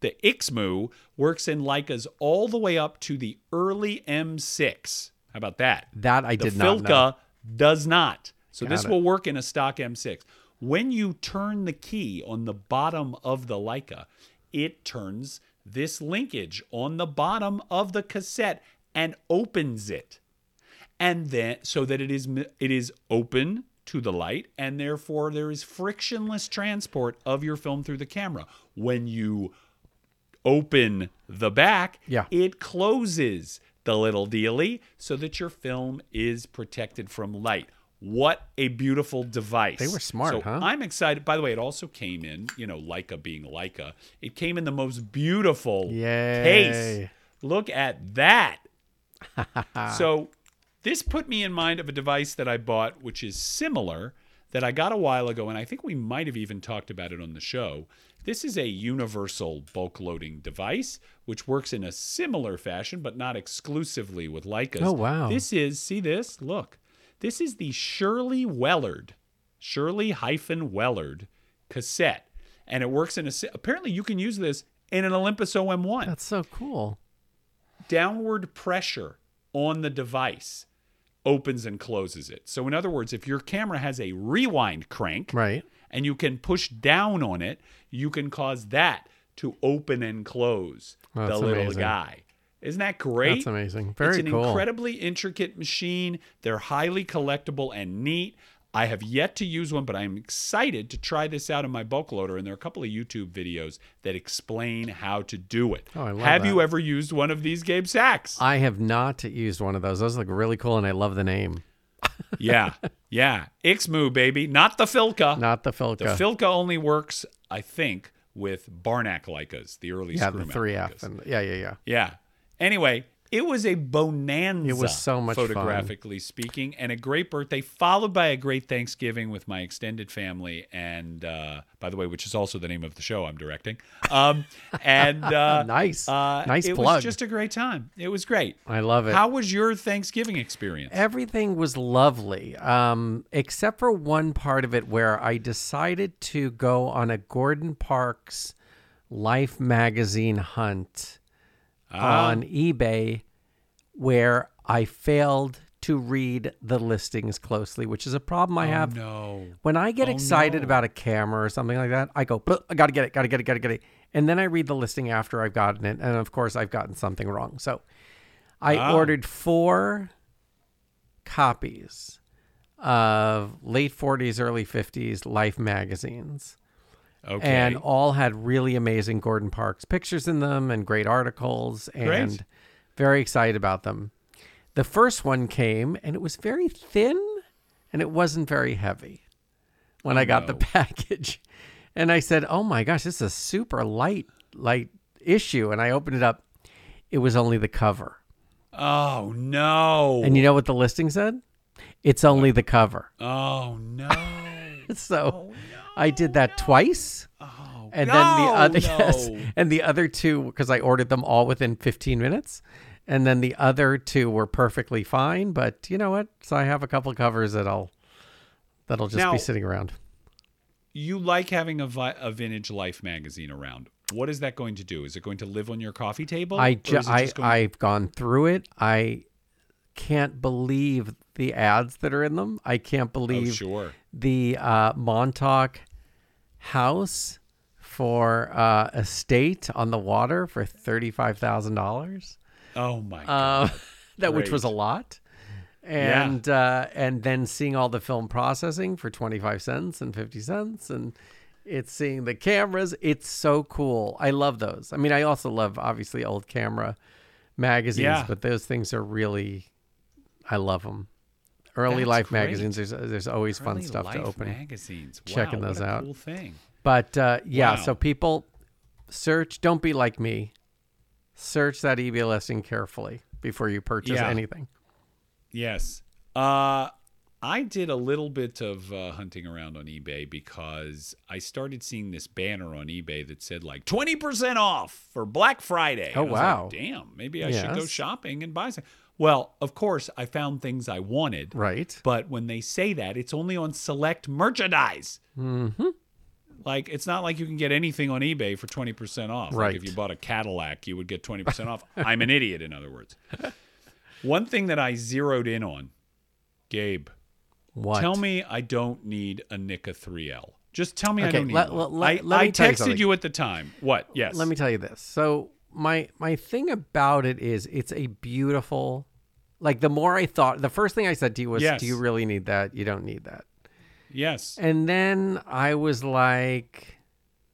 Speaker 1: the IXMOO, works in Leicas all the way up to the early M6. How about that?
Speaker 2: that I
Speaker 1: The
Speaker 2: did not know.
Speaker 1: FILCA does not. So
Speaker 2: Got
Speaker 1: this
Speaker 2: it.
Speaker 1: will work in a stock M6. When you turn the key on the bottom of the Leica, it turns this linkage on the bottom of the cassette and opens it. And then so that it is it is open to the light and therefore there is frictionless transport of your film through the camera. When you open the back,
Speaker 2: Yeah.
Speaker 1: it closes the little dealy so that your film is protected from light. What a beautiful device.
Speaker 2: They were smart,
Speaker 1: so
Speaker 2: huh?
Speaker 1: I'm excited. By the way, it also came in, you know, Leica being Leica, it came in the most beautiful
Speaker 2: Yay.
Speaker 1: case. Look at that. so this put me in mind of a device that I bought, which is similar, that I got a while ago, and I think we might have even talked about it on the show. This is a universal bulk loading device, which works in a similar fashion, but not exclusively with Leicas.
Speaker 2: Oh, wow.
Speaker 1: This is, see this? Look. This is the Shirley Wellard, Shirley hyphen Wellard cassette. And it works in a, apparently you can use this in an Olympus OM1
Speaker 2: That's so cool.
Speaker 1: downward pressure on the device opens and closes it. So, in other words, if your camera has a rewind crank
Speaker 2: Right.
Speaker 1: and you can push down on it, you can cause that to open and close
Speaker 2: Oh,
Speaker 1: the little
Speaker 2: amazing.
Speaker 1: guy. Isn't that great?
Speaker 2: That's amazing. Very
Speaker 1: it's an
Speaker 2: cool.
Speaker 1: incredibly intricate machine. They're highly collectible and neat. I have yet to use one, but I'm excited to try this out in my bulk loader. And there are a couple of YouTube videos that explain how to do it.
Speaker 2: Oh, I love
Speaker 1: have
Speaker 2: that.
Speaker 1: you ever used one of these Gabe Sachs?
Speaker 2: I have not used one of those. Those look really cool, and I love the name.
Speaker 1: yeah, yeah. IXMOO, baby, not the FILCA.
Speaker 2: Not the FILCA.
Speaker 1: the FILCA only works, I think, with Barnack Leicas, the early
Speaker 2: yeah, the three
Speaker 1: Leicas.
Speaker 2: F. And, yeah, yeah, yeah.
Speaker 1: Yeah. Anyway, it was a bonanza.
Speaker 2: It was so much fun.
Speaker 1: photographically speaking, and a great birthday, followed by a great Thanksgiving with my extended family, and uh, by the way, which is also the name of the show I'm directing. Um, and uh,
Speaker 2: Nice.
Speaker 1: uh,
Speaker 2: Nice
Speaker 1: it
Speaker 2: plug.
Speaker 1: was just a great time. It was great.
Speaker 2: I love it.
Speaker 1: How was your Thanksgiving experience?
Speaker 2: Everything was lovely, um, except for one part of it where I decided to go on a Gordon Parks Life magazine hunt
Speaker 1: Ah.
Speaker 2: on eBay where I failed to read the listings closely, which is a problem I have.
Speaker 1: Oh, no.
Speaker 2: When I get
Speaker 1: Oh,
Speaker 2: excited
Speaker 1: no.
Speaker 2: about a camera or something like that, I go, "Bleh, I gotta get it, gotta get it, gotta get it. And then I read the listing after I've gotten it. And of course, I've gotten something wrong. So I
Speaker 1: Ah.
Speaker 2: ordered four copies of late 40s, early 50s Life magazines.
Speaker 1: Okay.
Speaker 2: And all had really amazing Gordon Parks pictures in them and great articles. And
Speaker 1: Great.
Speaker 2: Very excited about them. The first one came and it was very thin and it wasn't very heavy when
Speaker 1: Oh,
Speaker 2: I got the package. And I said, "Oh my gosh, this is a super light light issue." And I opened it up. It was only the cover.
Speaker 1: oh no.
Speaker 2: And you know what the listing said? It's only the cover.
Speaker 1: oh no.
Speaker 2: So oh, I did that twice.
Speaker 1: Oh,
Speaker 2: And then the other
Speaker 1: no.
Speaker 2: yes, and the other two because I ordered them all within 15 minutes. And then the other two were perfectly fine, but you know what? So I have a couple covers that I'll that'll just
Speaker 1: Now-
Speaker 2: be sitting around.
Speaker 1: You like having a, vi- a vintage life magazine around. What is that going to do? Is it going to live on your coffee table?
Speaker 2: I ju- I
Speaker 1: just going-
Speaker 2: I've gone through it. I can't believe the ads that are in them. I can't
Speaker 1: Oh,
Speaker 2: believe
Speaker 1: sure.
Speaker 2: the uh, Montauk house for uh, estate on the water for thirty five thousand dollars.
Speaker 1: Oh my
Speaker 2: Uh,
Speaker 1: god.
Speaker 2: that which was a lot. And uh, and then seeing all the film processing for twenty five cents and fifty cents, and it's seeing the cameras. It's so cool. I love those. I mean, I also love obviously old camera magazines,
Speaker 1: Yeah.
Speaker 2: but those things are really, I love them. Early
Speaker 1: That's
Speaker 2: life
Speaker 1: great.
Speaker 2: magazines. There's there's always fun
Speaker 1: Early
Speaker 2: stuff to open.
Speaker 1: Magazines.
Speaker 2: Checking
Speaker 1: wow,
Speaker 2: those
Speaker 1: what a
Speaker 2: out.
Speaker 1: Cool thing.
Speaker 2: But uh, yeah,
Speaker 1: Wow.
Speaker 2: so people search. Don't be like me. Search that eBay listing carefully before you purchase
Speaker 1: Yeah.
Speaker 2: anything.
Speaker 1: Yes. Uh, I did a little bit of uh, hunting around on eBay because I started seeing this banner on eBay that said like 20% off for Black Friday.
Speaker 2: Oh,
Speaker 1: was like,
Speaker 2: wow.
Speaker 1: Damn, maybe I should go shopping and buy some. Well, of course, I found things I wanted.
Speaker 2: Right.
Speaker 1: But when they say that, it's only on select merchandise.
Speaker 2: Mm-hmm.
Speaker 1: Like it's not like you can get anything on eBay for 20% off. Like if you bought a Cadillac, you would get 20% off. I'm an idiot in other words. One thing that I zeroed in on, Gabe,
Speaker 2: What?
Speaker 1: tell me I don't need a Nicca 3L. Just tell me I
Speaker 2: Okay,
Speaker 1: don't need
Speaker 2: let-
Speaker 1: one.
Speaker 2: let- let
Speaker 1: I
Speaker 2: tell you
Speaker 1: texted you at the time. What? Yes.
Speaker 2: Let me tell you this. So my my thing about it is it's a beautiful like the more I thought the first thing I said to you was
Speaker 1: Yes.
Speaker 2: do you really need that? You don't need that.
Speaker 1: Yes.
Speaker 2: And then I was like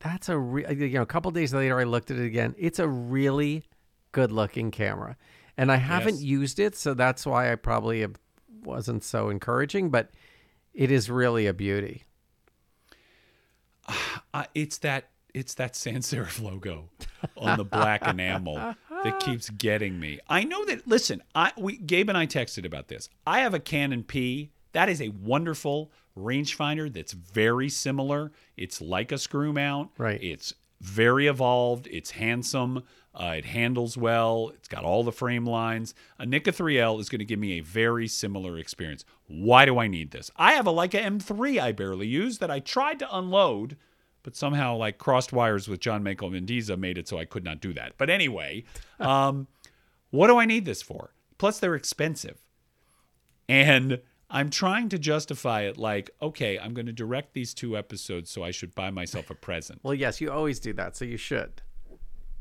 Speaker 2: that's a re- you know a couple days later I looked at it again. It's a really good looking camera. And I haven't
Speaker 1: Yes.
Speaker 2: used it so that's why I probably wasn't so encouraging, but it is really a beauty.
Speaker 1: Uh, it's that it's that sans serif logo on the black enamel that keeps getting me. I know that. Listen, I we Gabe and I texted about this. I have a Canon P. That is a wonderful rangefinder that's very similar. It's like a screw mount.
Speaker 2: Right.
Speaker 1: It's very evolved. It's handsome. Uh, it handles well. It's got all the frame lines. A Nicca 3L is going to give me a very similar experience. Why do I need this? I have a Leica M3 I barely use that I tried to unload, but somehow like crossed wires with John Michael Mendiza made it so I could not do that. But anyway, um, what do I need this for? Plus, they're expensive. And I'm trying to justify it like, okay, I'm going to direct these two episodes, so I should buy myself a present.
Speaker 2: Well, yes, you always do that, so you should.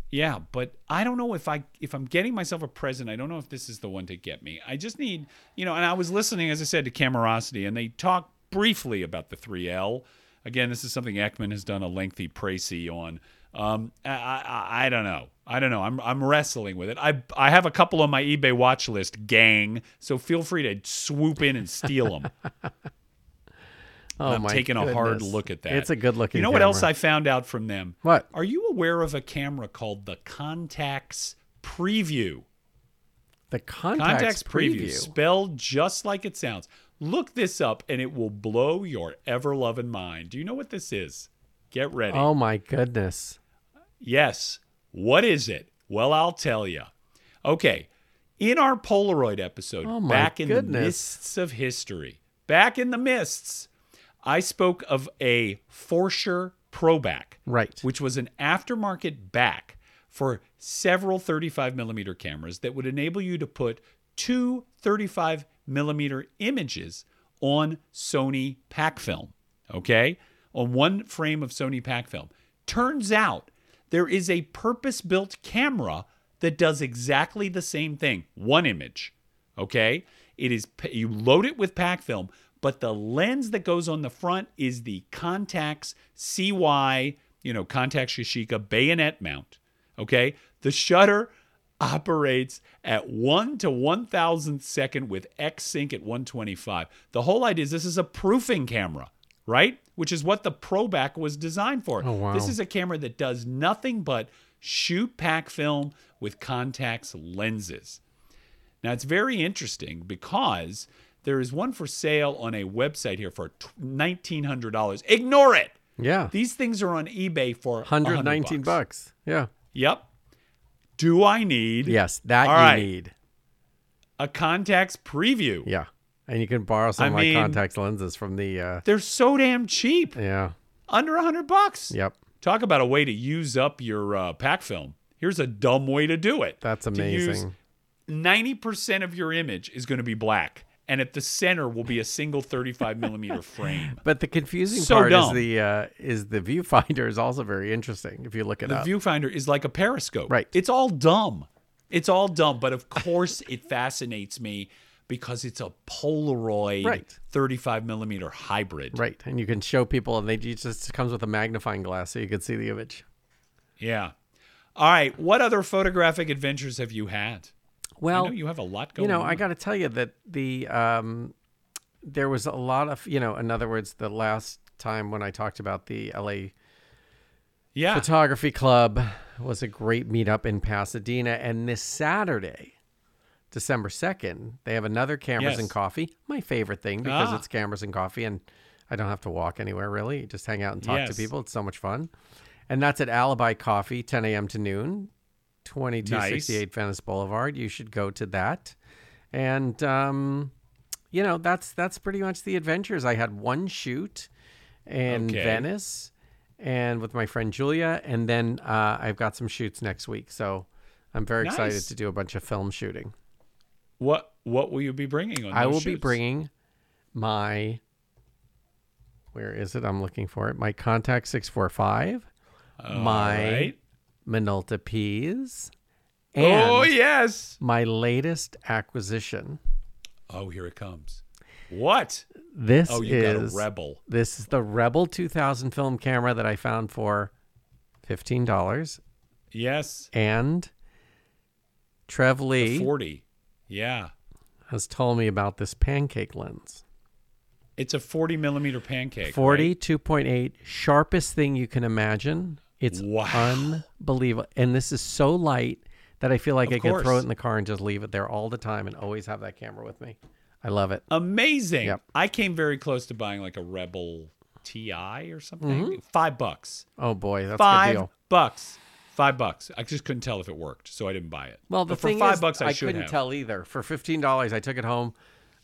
Speaker 1: Yeah, but I don't know if I if I'm getting myself a present. I don't know if this is the one to get me. I just need, you know. And I was listening, as I said, to Camerosity, and they talk briefly about the 3L. Again, this is something Eckman has done a lengthy précis on. Um, I, I, I don't know. I don't know. I'm I'm wrestling with it. I I have a couple on my eBay watch list, gang. So feel free to swoop in and steal them.
Speaker 2: Oh
Speaker 1: I'm taking a hard look at that.
Speaker 2: It's a good looking. Camera.
Speaker 1: You know what else I found out from them?
Speaker 2: What?
Speaker 1: Are you aware of a camera called the Contax Preview?
Speaker 2: The contacts,
Speaker 1: Contax Preview, spelled just like it sounds. Look this up and it will blow your ever loving mind. Do you know what this is? Get ready.
Speaker 2: Oh my goodness.
Speaker 1: Yes. What is it? Well, I'll tell you. Okay. In our Polaroid episode,
Speaker 2: Oh,
Speaker 1: back in the mists of history, back in the mists, I spoke of a Forscher Proback,
Speaker 2: Right.
Speaker 1: which was an aftermarket back for several 35 millimeter cameras that would enable you to put two 35 millimeter images on Sony pack film. Okay? On one frame of Sony pack film. Turns out there is a purpose built camera that does exactly the same thing. One image. Okay? It is you load it with pack film, but the lens that goes on the front is the Contax CY, you know, Contax Yashica bayonet mount. Okay? The shutter operates at 1 to 1000th second with X sync at 125. The whole idea is this is a proofing camera, right? Which is what the Proback was designed for.
Speaker 2: Oh, wow.
Speaker 1: This is a camera that does nothing but shoot pack film with Contax lenses. Now it's very interesting because there is one for sale on a website here for $1900. Ignore it.
Speaker 2: Yeah.
Speaker 1: These things are on eBay for 100
Speaker 2: 119 bucks. Yeah.
Speaker 1: Yep. Do I need
Speaker 2: Yes, that
Speaker 1: All
Speaker 2: you
Speaker 1: right.
Speaker 2: need.
Speaker 1: a Contax Preview?
Speaker 2: Yeah. And you can borrow some
Speaker 1: I
Speaker 2: of my
Speaker 1: mean-
Speaker 2: Contax lenses from the uh
Speaker 1: They're so damn cheap.
Speaker 2: yeah.
Speaker 1: Under a 100 bucks.
Speaker 2: Yep.
Speaker 1: Talk about a way to use up your uh, pack film. Here's a dumb way to do it.
Speaker 2: That's amazing.
Speaker 1: 90% of your image is going to be black, and at the center will be a single 35 millimeter frame.
Speaker 2: But the confusing
Speaker 1: So
Speaker 2: part is the uh, is the viewfinder is also very interesting if you look at it
Speaker 1: The
Speaker 2: up.
Speaker 1: viewfinder is like a periscope.
Speaker 2: Right.
Speaker 1: It's all dumb. It's all dumb, but of course it fascinates me because it's a Polaroid
Speaker 2: Right.
Speaker 1: 35 millimeter hybrid.
Speaker 2: right. And you can show people and they it just comes with a magnifying glass so you can see the image.
Speaker 1: Yeah. All right. What other photographic adventures have you had?
Speaker 2: Well,
Speaker 1: you have a lot going
Speaker 2: you know,
Speaker 1: on.
Speaker 2: I got to tell you that the um, there was a lot of you know, in other words, the last time when I talked about the LA
Speaker 1: yeah.
Speaker 2: Photography Club was a great meetup in Pasadena, and this Saturday, December second, they have another cameras
Speaker 1: Yes.
Speaker 2: and coffee. My favorite thing because
Speaker 1: Ah.
Speaker 2: it's cameras and coffee, and I don't have to walk anywhere really. Just hang out and talk to people. It's so much fun, and that's at Alibi Coffee, 10 a.m. to noon, 2268 Venice Boulevard. You should go to that, and um, you know that's that's pretty much the adventures. I had one shoot in
Speaker 1: Okay.
Speaker 2: Venice and with my friend Julia, and then uh, I've got some shoots next week. So I'm very excited to do a bunch of film shooting.
Speaker 1: What What will you be bringing on?
Speaker 2: I will be bringing my where is it? I'm looking for it. My Contax 645, my
Speaker 1: right.
Speaker 2: Minolta P's, oh, and
Speaker 1: Oh yes.
Speaker 2: my latest acquisition.
Speaker 1: Oh, here it comes. What?
Speaker 2: This
Speaker 1: Oh, you
Speaker 2: is
Speaker 1: got a rebel.
Speaker 2: This is the Rebel 2000 film camera that I found for fifteen dollars,
Speaker 1: Yes.
Speaker 2: and Trev
Speaker 1: The
Speaker 2: Lee
Speaker 1: Forty. Yeah.
Speaker 2: has told me about this pancake lens.
Speaker 1: It's a forty millimeter pancake.
Speaker 2: 42.8,
Speaker 1: right?
Speaker 2: sharpest thing you can imagine. It's
Speaker 1: Wow.
Speaker 2: unbelievable. And this is so light that I feel like
Speaker 1: Of
Speaker 2: I can throw it in the car and just leave it there all the time and always have that camera with me. I love it.
Speaker 1: Amazing.
Speaker 2: Yep.
Speaker 1: I came very close to buying like a Rebel Ti or something. Mm-hmm. Five bucks.
Speaker 2: Oh boy, that's
Speaker 1: Five
Speaker 2: deal.
Speaker 1: bucks. Five bucks. I just couldn't tell if it worked, so I didn't buy it.
Speaker 2: Well, the
Speaker 1: But for
Speaker 2: thing
Speaker 1: five
Speaker 2: is,
Speaker 1: bucks, I, should
Speaker 2: couldn't
Speaker 1: have.
Speaker 2: tell either. For fifteen dollars, I took it home,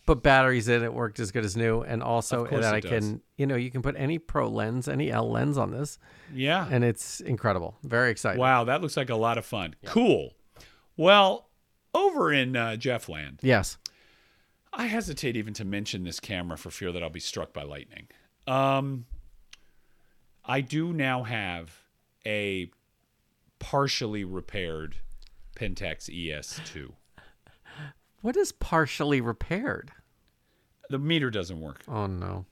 Speaker 2: put batteries in. It worked as good as new, and also that I
Speaker 1: does.
Speaker 2: can, you know, you can put any pro lens, any L lens on this,
Speaker 1: Yeah.
Speaker 2: and it's incredible. Very exciting.
Speaker 1: Wow, that looks like a lot of fun. Cool. Well, over in uh, Jeffland,
Speaker 2: Yes.
Speaker 1: I hesitate even to mention this camera for fear that I'll be struck by lightning. Um, I do now have a partially repaired Pentax ES2.
Speaker 2: What is partially repaired?
Speaker 1: The meter doesn't work.
Speaker 2: Oh no.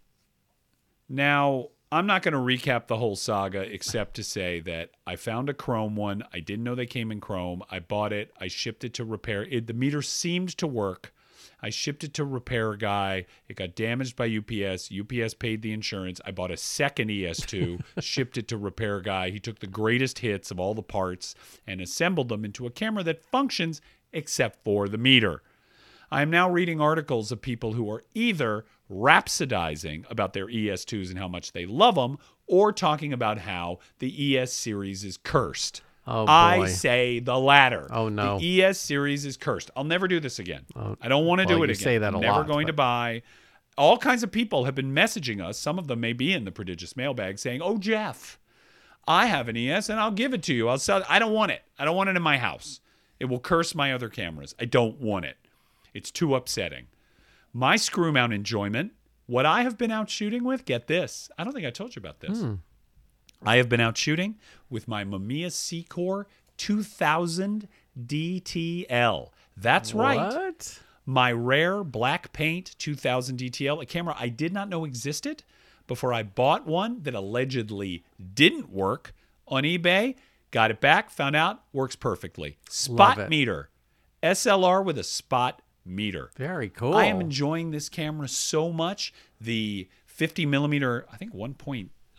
Speaker 1: Now, I'm not going to recap the whole saga except to say that I found a chrome one. I didn't know they came in chrome. I bought it. I shipped it to repair. It, the meter seemed to work. I shipped it to repair guy. It got damaged by UPS. UPS paid the insurance. I bought a second ES2, shipped it to repair guy. He took the greatest hits of all the parts and assembled them into a camera that functions except for the meter. I am now reading articles of people who are either rhapsodizing about their ES2s and how much they love them, or talking about how the ES series is cursed.
Speaker 2: Oh,
Speaker 1: I say the latter.
Speaker 2: Oh, no.
Speaker 1: The ES series is cursed. I'll never do this again. Oh, I don't want to
Speaker 2: well,
Speaker 1: do it
Speaker 2: you
Speaker 1: again.
Speaker 2: say that
Speaker 1: I'm
Speaker 2: a
Speaker 1: never
Speaker 2: lot,
Speaker 1: going to buy. All kinds of people have been messaging us. Some of them may be in the prodigious mailbag saying, "Oh, Jeff, I have an ES and I'll give it to you. I'll sell. It. I don't want it. I don't want it in my house. It will curse my other cameras. I don't want it. It's too upsetting. My screw mount enjoyment. What I have been out shooting with. Get this. I don't think I told you about this.
Speaker 2: Hmm.
Speaker 1: I have been out shooting with my Mamiya Sekor 2000 DTL. That's right
Speaker 2: What?
Speaker 1: my rare black paint 2000 DTL, a camera I did not know existed before I bought one that allegedly didn't work on eBay. Got it back, found out works perfectly. Spot meter, SLR with a spot meter.
Speaker 2: Very cool.
Speaker 1: I am enjoying this camera so much. The 50 millimeter, I think 1.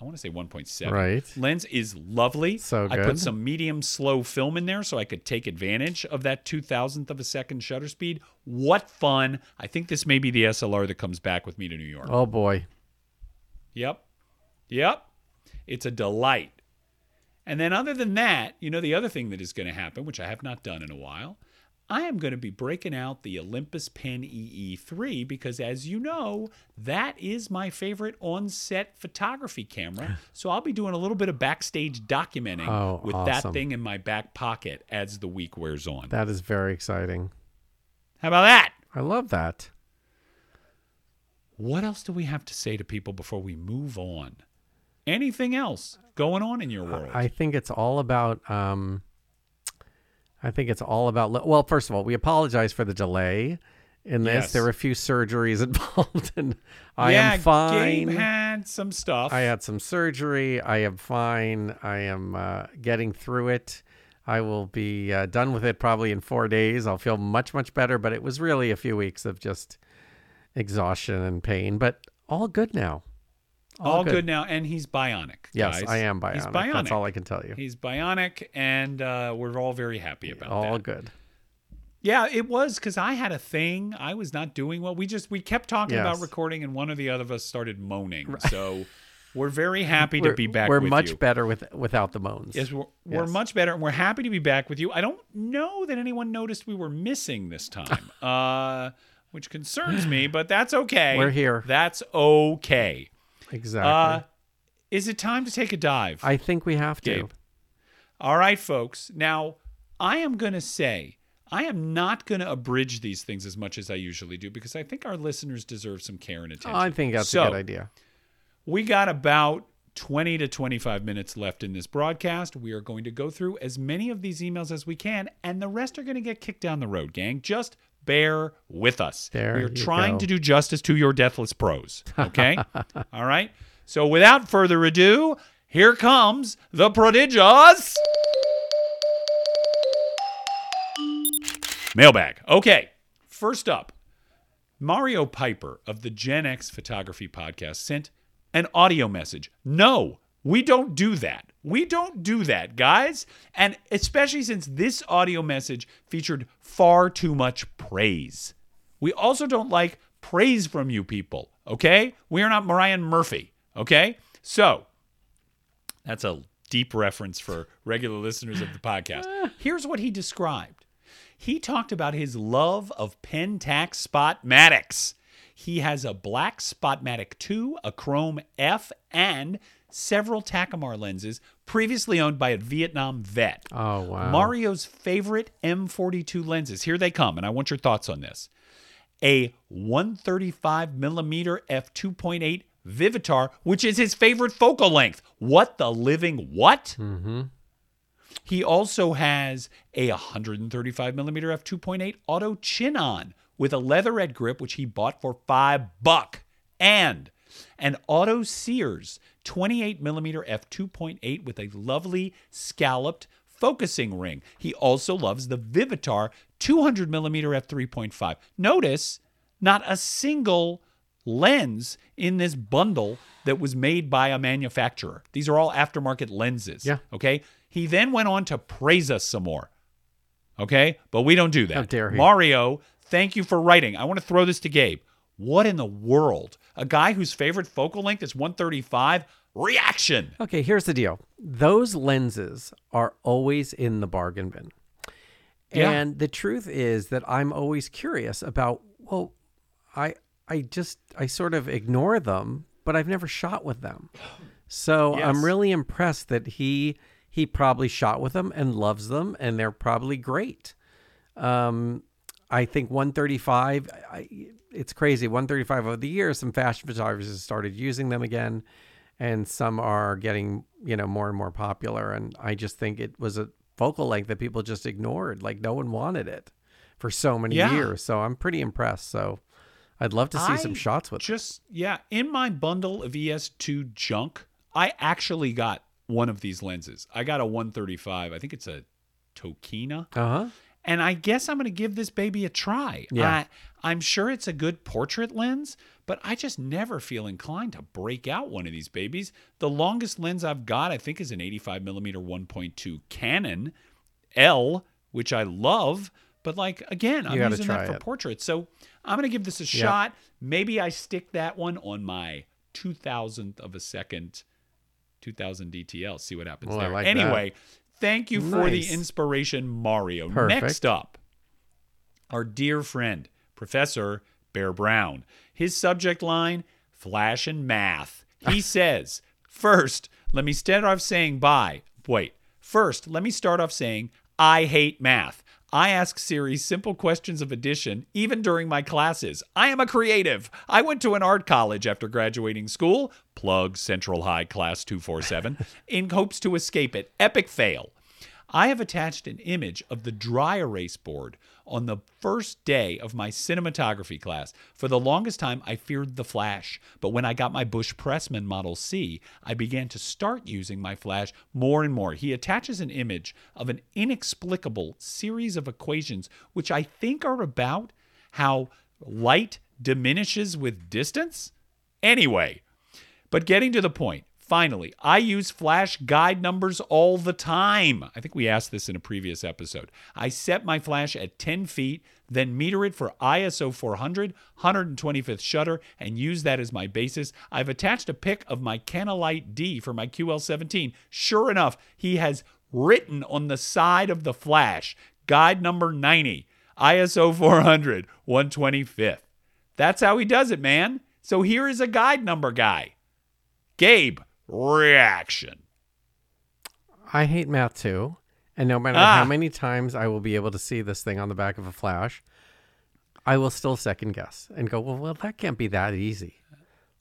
Speaker 1: I want to say 1.7
Speaker 2: Right.
Speaker 1: lens is lovely.
Speaker 2: So good.
Speaker 1: I put some medium slow film in there so I could take advantage of that two thousandth of a second shutter speed. What fun! I think this may be the SLR that comes back with me to New York.
Speaker 2: Oh boy.
Speaker 1: Yep. Yep. It's a delight. And then, other than that, you know, the other thing that is going to happen, which I have not done in a while, I am going to be breaking out the Olympus Pen EE3 because, as you know, that is my favorite on set photography camera. So I'll be doing a little bit of backstage documenting
Speaker 2: Oh,
Speaker 1: with that thing in my back pocket as the week wears on.
Speaker 2: That is very exciting.
Speaker 1: How about that?
Speaker 2: I love that.
Speaker 1: What else do we have to say to people before we move on? Anything else going on in your world?
Speaker 2: I think it's all about. Um, I think it's all about. Well, first of all, we apologize for the delay in this.
Speaker 1: Yes.
Speaker 2: There were a few surgeries involved, and I
Speaker 1: yeah,
Speaker 2: am fine.
Speaker 1: Gabe had some stuff.
Speaker 2: I had some surgery. I am fine. I am uh, getting through it. I will be uh, done with it probably in four days. I'll feel much, much better. But it was really a few weeks of just exhaustion and pain. But all good now.
Speaker 1: All good. now, and he's bionic.
Speaker 2: Yes,
Speaker 1: guys.
Speaker 2: I am bionic.
Speaker 1: He's bionic.
Speaker 2: That's all I can tell you.
Speaker 1: He's bionic, and uh, we're all very happy about
Speaker 2: all
Speaker 1: that.
Speaker 2: All good.
Speaker 1: Yeah, it was because I had a thing. I was not doing well. We just we kept talking about recording, and one or the other of us started moaning. So we're very happy to be back.
Speaker 2: we're much
Speaker 1: you.
Speaker 2: better with without the moans.
Speaker 1: Yes, we're, we're
Speaker 2: Yes.
Speaker 1: much better, and we're happy to be back with you. I don't know that anyone noticed we were missing this time, uh, which concerns me, but that's okay.
Speaker 2: We're here.
Speaker 1: That's okay.
Speaker 2: Exactly.
Speaker 1: Uh, is it time to take a dive?
Speaker 2: I think we have to.
Speaker 1: Gabe. All right, folks. Now, I am going to say, I am not going to abridge these things as much as I usually do because I think our listeners deserve some care and attention.
Speaker 2: I think that's
Speaker 1: So,
Speaker 2: a good idea.
Speaker 1: We got about 20 to 25 minutes left in this broadcast. We are going to go through as many of these emails as we can, and the rest are going to get kicked down the road, gang. Just bear with us.
Speaker 2: There
Speaker 1: we are trying
Speaker 2: go.
Speaker 1: to do justice to your deathless prose. Okay? All right? So without further ado, here comes the prodigious mailbag. Okay. First up, Mario Piper of the Gen X Photography Podcast sent an audio message. No, we don't do that. We don't do that, guys. And especially since this audio message featured far too much praise. We also don't like praise from you people, okay? We are not Mariah Murphy, Okay? So, that's a deep reference for regular listeners of the podcast. Here's what he described. He talked about his love of Pentax Spotmatics. He has a black Spotmatic 2, a chrome F, and several Takumar lenses previously owned by a Vietnam vet.
Speaker 2: Oh wow.
Speaker 1: Mario's favorite M42 lenses. Here they come, and I want your thoughts on this. A 135 millimeter f2.8 Vivitar, which is his favorite focal length. What the living what?
Speaker 2: Mm-hmm.
Speaker 1: He also has a 135 millimeter f2.8 Auto Chinon with a leatherette grip, which he bought for five buck, and an Auto Sears 28 millimeter f2.8 with a lovely scalloped focusing ring. He also loves the Vivitar 200 millimeter f3.5. Notice not a single lens in this bundle that was made by a manufacturer. These are all aftermarket lenses.
Speaker 2: Yeah.
Speaker 1: Okay. He then went on to praise us some more. Okay. But we don't do that.
Speaker 2: How dare he.
Speaker 1: Mario, thank you for writing. I want to throw this to Gabe. What in the world? A guy whose favorite focal length is 135? Reaction.
Speaker 2: Okay, here's the deal. Those lenses are always in the bargain bin.
Speaker 1: Yeah.
Speaker 2: And the truth is that I'm always curious about, well, I I just I sort of ignore them, but I've never shot with them. So
Speaker 1: Yes.
Speaker 2: I'm really impressed that he he probably shot with them and loves them and they're probably great. Um I think 135 I, it's crazy 135 over the years some fashion photographers have started using them again and some are getting you know more and more popular and I just think it was a focal length that people just ignored like no one wanted it for so many
Speaker 1: Yeah.
Speaker 2: years so I'm pretty impressed so I'd love to see some shots with it.
Speaker 1: Just yeah, in my bundle of ES2 junk, I actually got one of these lenses. I got a 135. I think it's a Tokina.
Speaker 2: Uh-huh.
Speaker 1: And I guess I'm going to give this baby a try.
Speaker 2: Yeah.
Speaker 1: I, I'm sure it's a good portrait lens, but I just never feel inclined to break out one of these babies. The longest lens I've got, I think, is an 85 millimeter 1.2 Canon L, which I love. But like again, I'm using that for
Speaker 2: it.
Speaker 1: portraits. So I'm going to give this a shot. Maybe I stick that one on my 2000th of a second 2000 DTL. See what happens
Speaker 2: I
Speaker 1: there.
Speaker 2: like that.
Speaker 1: Thank you for the inspiration, Mario.
Speaker 2: Perfect.
Speaker 1: Next up, our dear friend, Professor Bear Brown. His subject line, Flash and Math. He says, First, let me start off saying bye. Wait, first, let me start off saying I hate math. I ask Siri simple questions of addition, even during my classes. I am a creative. I went to an art college after graduating school, plug Central High Class 247, in hopes to escape it. Epic fail. I have attached an image of the dry erase board on the first day of my cinematography class. For the longest time, I feared the flash, but when I got my Busch Pressman Model C, I began to start using my flash more and more. He attaches an image of an inexplicable series of equations, which I think are about how light diminishes with distance. Anyway, but getting to the point, finally, I use flash guide numbers all the time. I think we asked this in a previous episode. I set my flash at 10 feet, then meter it for ISO 400, 125th shutter, and use that as my basis. I've attached a pic of my Canolite D for my QL17. Sure enough, he has written on the side of the flash, guide number 90, ISO 400, 125th. That's how he does it, man. So here is a guide number guy. Gabe, reaction.
Speaker 2: I hate math too. And no matter
Speaker 1: Ah.
Speaker 2: how many times I will be able to see this thing on the back of a flash, I will still second guess and go, well, well, that can't be that easy.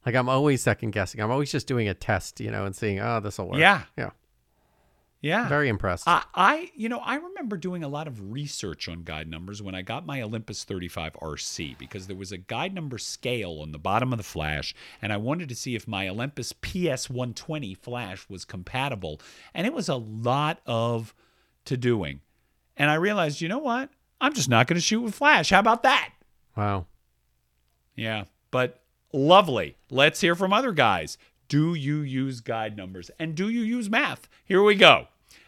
Speaker 2: Like I'm always second guessing. I'm always just doing a test, you know, and seeing, oh, this will work.
Speaker 1: Yeah.
Speaker 2: Yeah.
Speaker 1: Yeah.
Speaker 2: Very impressed.
Speaker 1: I, I, you know, I remember doing a lot of research on guide numbers when I got my Olympus 35 RC because there was a guide number scale on the bottom of the flash, and I wanted to see if my Olympus PS 120 flash was compatible. And it was a lot of to doing. And I realized, you know what? I'm just not going to shoot with flash. How about that?
Speaker 2: wow.
Speaker 1: Yeah, but lovely. Let's hear from other guys. Do you use guide numbers and do you use math? Here we go.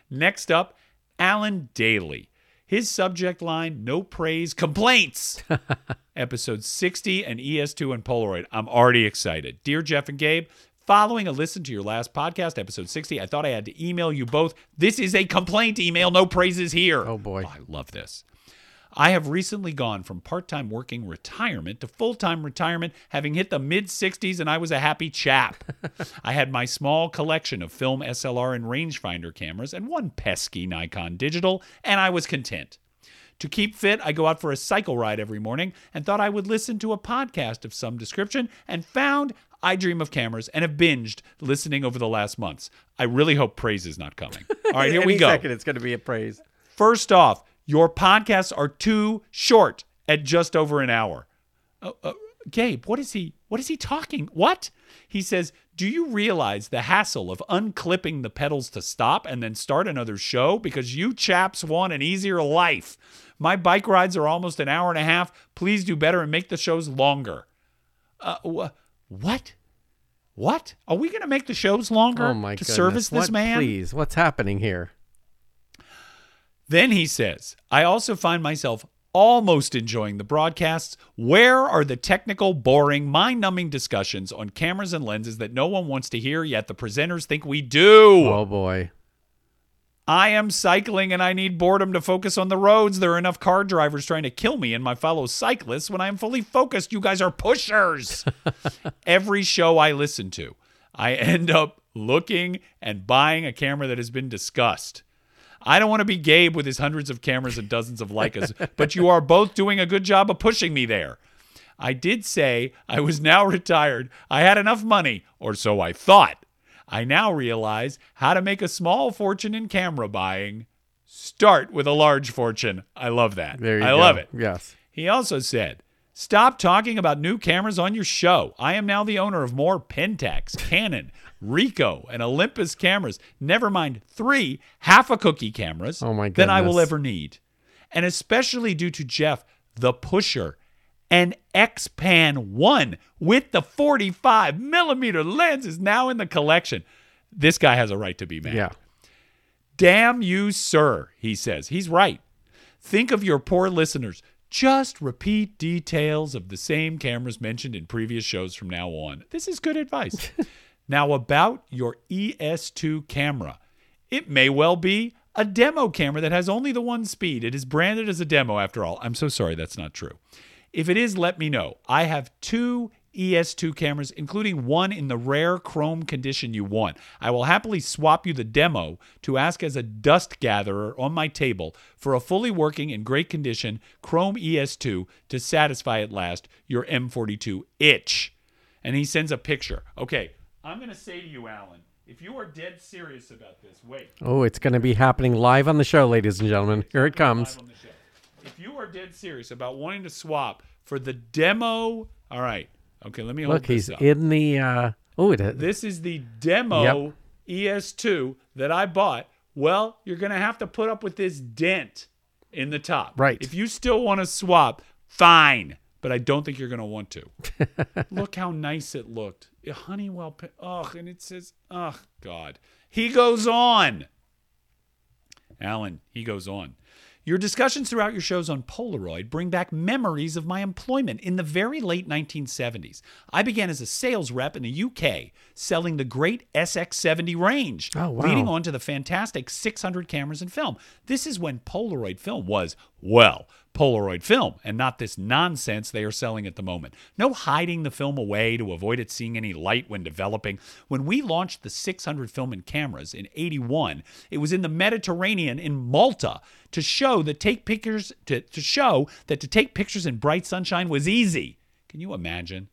Speaker 1: Next up, Alan Daly. His subject line No praise, complaints. Episode 60 and ES2 and Polaroid. I'm already excited. Dear Jeff and Gabe, Following a listen to your last podcast, episode 60, I thought I had to email you both. This is a complaint email, no praises here.
Speaker 2: Oh, boy.
Speaker 1: Oh, I love this. I have recently gone from part time working retirement to full time retirement, having hit the mid 60s, and I was a happy chap. I had my small collection of film SLR and rangefinder cameras and one pesky Nikon digital, and I was content. To keep fit, I go out for a cycle ride every morning and thought I would listen to a podcast of some description and found I Dream of Cameras and have binged listening over the last months. I really hope praise is not coming. All right, here we go.
Speaker 2: second, it's going to be a praise.
Speaker 1: First off, your podcasts are too short at just over an hour. Uh, uh, Gabe, what is he? What is he talking? What? He says, "Do you realize the hassle of unclipping the pedals to stop and then start another show because you chaps want an easier life? My bike rides are almost an hour and a half. Please do better and make the shows longer." Uh, wh- what? What? Are we going to make the shows longer
Speaker 2: Oh, my
Speaker 1: to
Speaker 2: goodness.
Speaker 1: service this
Speaker 2: What-
Speaker 1: man?
Speaker 2: Please, what's happening here?
Speaker 1: Then he says, I also find myself almost enjoying the broadcasts. Where are the technical, boring, mind numbing discussions on cameras and lenses that no one wants to hear, yet the presenters think we do?
Speaker 2: Oh, boy.
Speaker 1: I am cycling and I need boredom to focus on the roads. There are enough car drivers trying to kill me and my fellow cyclists. When I am fully focused, you guys are pushers. Every show I listen to, I end up looking and buying a camera that has been discussed. I don't want to be Gabe with his hundreds of cameras and dozens of Leicas, but you are both doing a good job of pushing me there. I did say I was now retired. I had enough money, or so I thought. I now realize how to make a small fortune in camera buying. Start with a large fortune. I love that.
Speaker 2: There you
Speaker 1: I
Speaker 2: go.
Speaker 1: love it.
Speaker 2: Yes.
Speaker 1: He also said, Stop talking about new cameras on your show. I am now the owner of more Pentax, Canon, Ricoh, and Olympus cameras. Never mind three half a cookie cameras
Speaker 2: Oh, my
Speaker 1: than I will ever need. And especially due to Jeff, the pusher, an X-Pan 1 with the 45 millimeter lens is now in the collection. This guy has a right to be mad.
Speaker 2: Yeah.
Speaker 1: Damn you, sir, he says. He's right. Think of your poor listeners. Just repeat details of the same cameras mentioned in previous shows from now on. This is good advice. now, about your ES2 camera. It may well be a demo camera that has only the one speed. It is branded as a demo, after all. I'm so sorry, that's not true. If it is, let me know. I have two ES2 cameras, including one in the rare chrome condition you want. I will happily swap you the demo to ask as a dust gatherer on my table for a fully working in great condition chrome ES2 to satisfy at last your M42 itch. And he sends a picture. Okay, I'm going to say to you, Alan, if you are dead serious about this, wait.
Speaker 2: Oh, it's going to be happening live on the show, ladies and gentlemen. Here it comes.
Speaker 1: live on the show. If you are dead serious about wanting to swap for the demo, all right. Okay, let me hold
Speaker 2: Look, he's
Speaker 1: up.
Speaker 2: in the. Uh, oh, it.
Speaker 1: This is the demo ES2 that I bought. Well, you're going to have to put up with this dent in the top.
Speaker 2: Right.
Speaker 1: If you still want to swap, fine. But I don't think you're going to want to. Look how nice it looked. Honeywell. Ugh, and it says, ugh, God. He goes on. Alan, he goes on. Your discussions throughout your shows on Polaroid bring back memories of my employment in the very late 1970s. I began as a sales rep in the UK, selling the great SX70 range,
Speaker 2: Oh, wow.
Speaker 1: leading on to the fantastic 600 cameras and film. This is when Polaroid film was, well, Polaroid film, and not this nonsense they are selling at the moment. No hiding the film away to avoid it seeing any light when developing. When we launched the 600 film and cameras in 81, it was in the Mediterranean in Malta to show that take pictures to, to show that to take pictures in bright sunshine was easy. Can you imagine?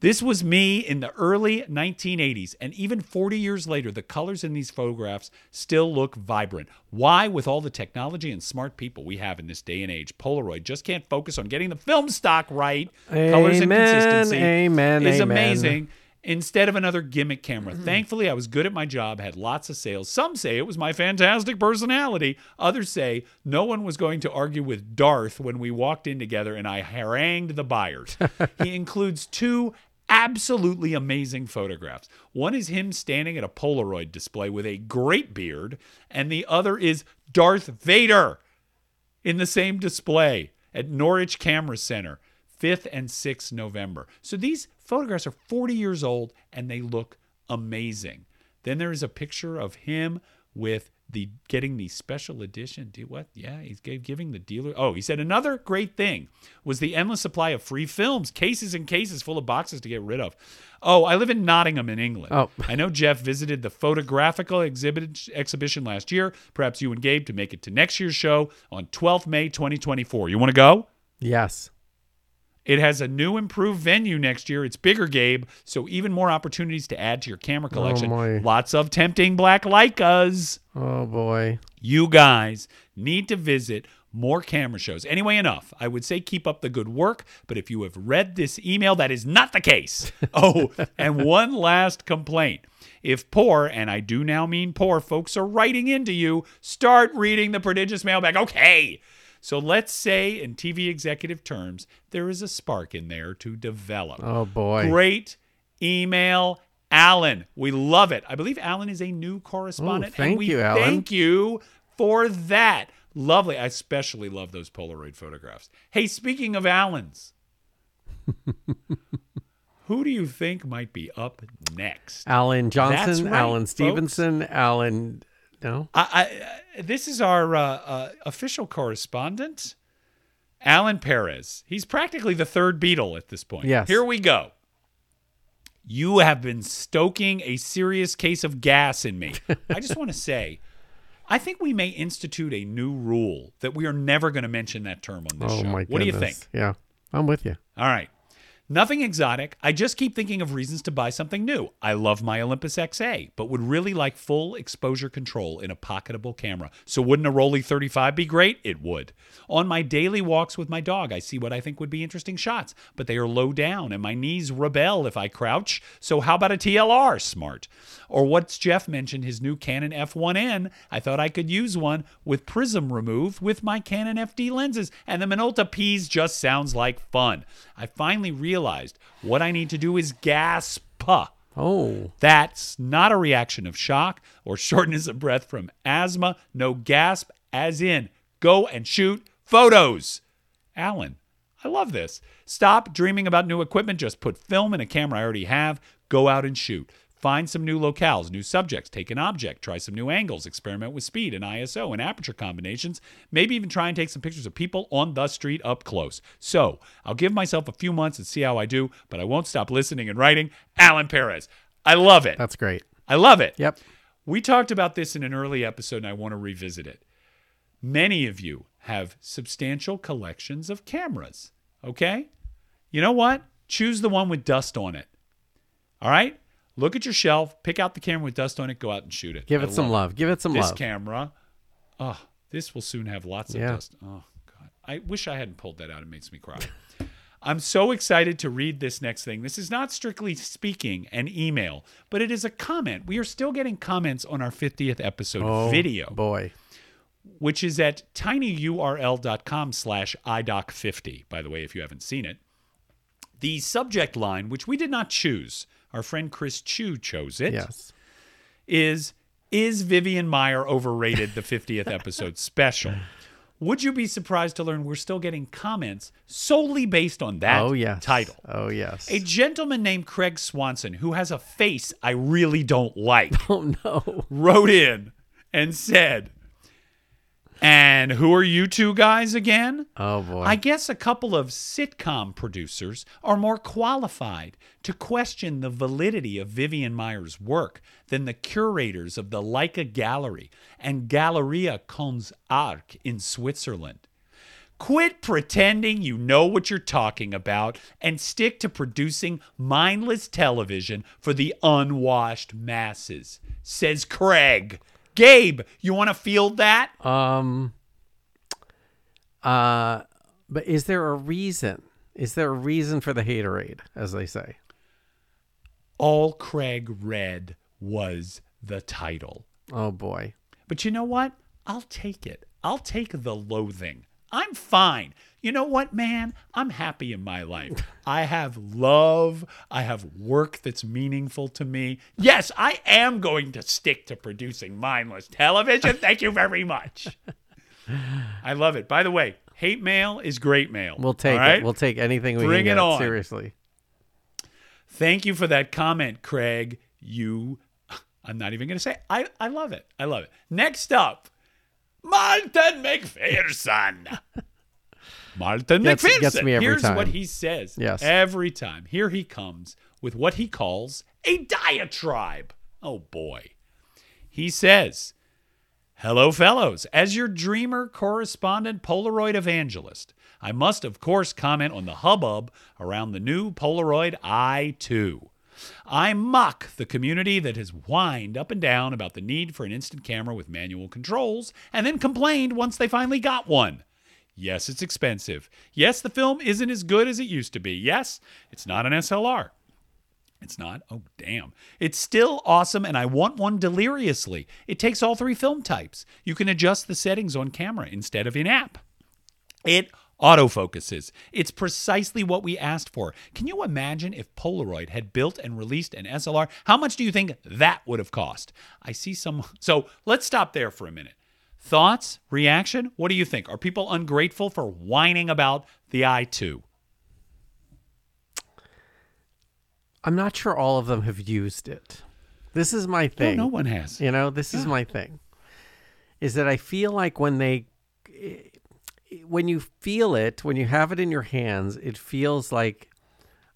Speaker 1: This was me in the early 1980s, and even 40 years later, the colors in these photographs still look vibrant. Why, with all the technology and smart people we have in this day and age, Polaroid just can't focus on getting the film stock right? colors and
Speaker 2: Amen,
Speaker 1: consistency
Speaker 2: amen,
Speaker 1: is
Speaker 2: amen.
Speaker 1: amazing. Instead of another gimmick camera. Thankfully, I was good at my job, had lots of sales. Some say it was my fantastic personality. Others say no one was going to argue with Darth when we walked in together and I harangued the buyers. he includes two absolutely amazing photographs. One is him standing at a Polaroid display with a great beard, and the other is Darth Vader in the same display at Norwich Camera Center, 5th and 6th November. So these photographs are 40 years old and they look amazing. Then there is a picture of him with the getting the special edition. Do what? Yeah, he's giving the dealer. Oh, he said another great thing was the endless supply of free films, cases and cases full of boxes to get rid of. Oh, I live in Nottingham in England.
Speaker 2: Oh.
Speaker 1: I know Jeff visited the photographical exhibit exhibition last year. Perhaps you and Gabe to make it to next year's show on 12th May 2024. You want to go?
Speaker 2: Yes.
Speaker 1: It has a new improved venue next year. It's bigger, Gabe, so even more opportunities to add to your camera oh, collection.
Speaker 2: my.
Speaker 1: Lots of tempting black Leicas.
Speaker 2: Oh boy.
Speaker 1: You guys need to visit more camera shows. Anyway, enough. I would say keep up the good work, but if you have read this email, that is not the case. Oh, and one last complaint. If poor, and I do now mean poor, folks are writing into you, start reading the prodigious mailbag. Okay. So let's say, in TV executive terms, there is a spark in there to develop.
Speaker 2: Oh boy.
Speaker 1: Great email, Alan. We love it. I believe Alan is a new correspondent.
Speaker 2: Ooh, thank
Speaker 1: and we
Speaker 2: you, Alan.
Speaker 1: Thank you for that. Lovely. I especially love those Polaroid photographs. Hey, speaking of Allens, who do you think might be up next?
Speaker 2: Alan Johnson,
Speaker 1: right,
Speaker 2: Alan
Speaker 1: folks.
Speaker 2: Stevenson, Alan. No.
Speaker 1: I, I, this is our uh, uh, official correspondent, Alan Perez. He's practically the third Beatle at this point.
Speaker 2: Yes.
Speaker 1: Here we go. You have been stoking a serious case of gas in me. I just want to say, I think we may institute a new rule that we are never going to mention that term on this
Speaker 2: Oh
Speaker 1: show.
Speaker 2: my
Speaker 1: what do you think?
Speaker 2: Yeah. I'm with you.
Speaker 1: All right. Nothing exotic. I just keep thinking of reasons to buy something new. I love my Olympus XA, but would really like full exposure control in a pocketable camera. So wouldn't a Rollei 35 be great? It would. On my daily walks with my dog, I see what I think would be interesting shots, but they are low down and my knees rebel if I crouch. So how about a TLR? Smart. Or what's Jeff mentioned his new Canon F1N? I thought I could use one with prism removed with my Canon FD lenses, and the Minolta P's just sounds like fun. I finally realized what I need to do is gasp.
Speaker 2: Oh.
Speaker 1: That's not a reaction of shock or shortness of breath from asthma. No gasp, as in go and shoot photos. Alan, I love this. Stop dreaming about new equipment. Just put film in a camera I already have. Go out and shoot. Find some new locales, new subjects, take an object, try some new angles, experiment with speed and ISO and aperture combinations, maybe even try and take some pictures of people on the street up close. So, I'll give myself a few months and see how I do, but I won't stop listening and writing. Alan Perez. I love it.
Speaker 2: That's great.
Speaker 1: I love it.
Speaker 2: Yep.
Speaker 1: We talked about this in an early episode, and I want to revisit it. Many of you have substantial collections of cameras. Okay? You know what? Choose the one with dust on it. All right? Look at your shelf, pick out the camera with dust on it, go out and shoot it.
Speaker 2: Give
Speaker 1: I
Speaker 2: it some
Speaker 1: love
Speaker 2: love. Give it some
Speaker 1: This
Speaker 2: love.
Speaker 1: This camera, oh, this will soon have lots of
Speaker 2: Yeah.
Speaker 1: dust. Oh, God. I wish I hadn't pulled that out. It makes me cry. I'm so excited to read this next thing. This is not strictly speaking an email, but it is a comment. We are still getting comments on our 50th episode
Speaker 2: oh,
Speaker 1: video,
Speaker 2: Boy.
Speaker 1: which is at tinyurl.com slash idoc50, by the way, if you haven't seen it. The subject line, which we did not choose, our friend Chris Chu chose it,
Speaker 2: Yes.
Speaker 1: is Is Vivian Maier overrated? The 50th episode special. Would you be surprised to learn we're still getting comments solely based on that
Speaker 2: oh yes.
Speaker 1: title?
Speaker 2: Oh yes.
Speaker 1: A gentleman named Craig Swanson, who has a face I really don't like,
Speaker 2: oh no.
Speaker 1: wrote in and said, And who are you two guys again?
Speaker 2: Oh boy.
Speaker 1: I guess a couple of sitcom producers are more qualified to question the validity of Vivian Maier's work than the curators of the Leica Gallery and Galleria Cons Arc in Switzerland. Quit pretending you know what you're talking about and stick to producing mindless television for the unwashed masses, says Craig. Gabe, you want to field that?
Speaker 2: Um. Uh, but is there a reason? Is there a reason for the haterade, as they say?
Speaker 1: all Craig read was the title.
Speaker 2: Oh boy.
Speaker 1: But you know what? I'll take it. I'll take the loathing. I'm fine. You know what, man? I'm happy in my life. I have love. I have work that's meaningful to me. Yes, I am going to stick to producing mindless television. Thank you very much. I love it. By the way, hate mail is great mail.
Speaker 2: We'll take
Speaker 1: right?
Speaker 2: it. We'll take anything we
Speaker 1: Bring
Speaker 2: can
Speaker 1: it
Speaker 2: get.
Speaker 1: on.
Speaker 2: Seriously.
Speaker 1: Thank you for that comment, Craig. You, I'm not even going to say. I I love it. I love it. Next up, Martin McPherson. Martin
Speaker 2: Gets-
Speaker 1: McPherson.
Speaker 2: gets me every
Speaker 1: Here's
Speaker 2: time.
Speaker 1: what he says.
Speaker 2: Yes.
Speaker 1: Every time. Here he comes with what he calls a diatribe. Oh boy. He says, Hello, fellows. As your dreamer, correspondent, Polaroid evangelist, I must, of course, comment on the hubbub around the new Polaroid i2. I mock the community that has whined up and down about the need for an instant camera with manual controls and then complained once they finally got one. Yes, it's expensive. Yes, the film isn't as good as it used to be. Yes, it's not an SLR. It's not? Oh, damn. It's still awesome, and I want one deliriously. It takes all three film types. You can adjust the settings on camera instead of in app. It autofocuses. It's precisely what we asked for. Can you imagine if Polaroid had built and released an SLR? How much do you think that would have cost? I see some. So let's stop there for a minute. Thoughts? Reaction? What do you think? Are people ungrateful for whining about the i2?
Speaker 2: I'm not sure all of them have used it. This is my thing.
Speaker 1: no no one has.
Speaker 2: You know, this is my thing. Is that I feel like when they when you feel it, when you have it in your hands, it feels like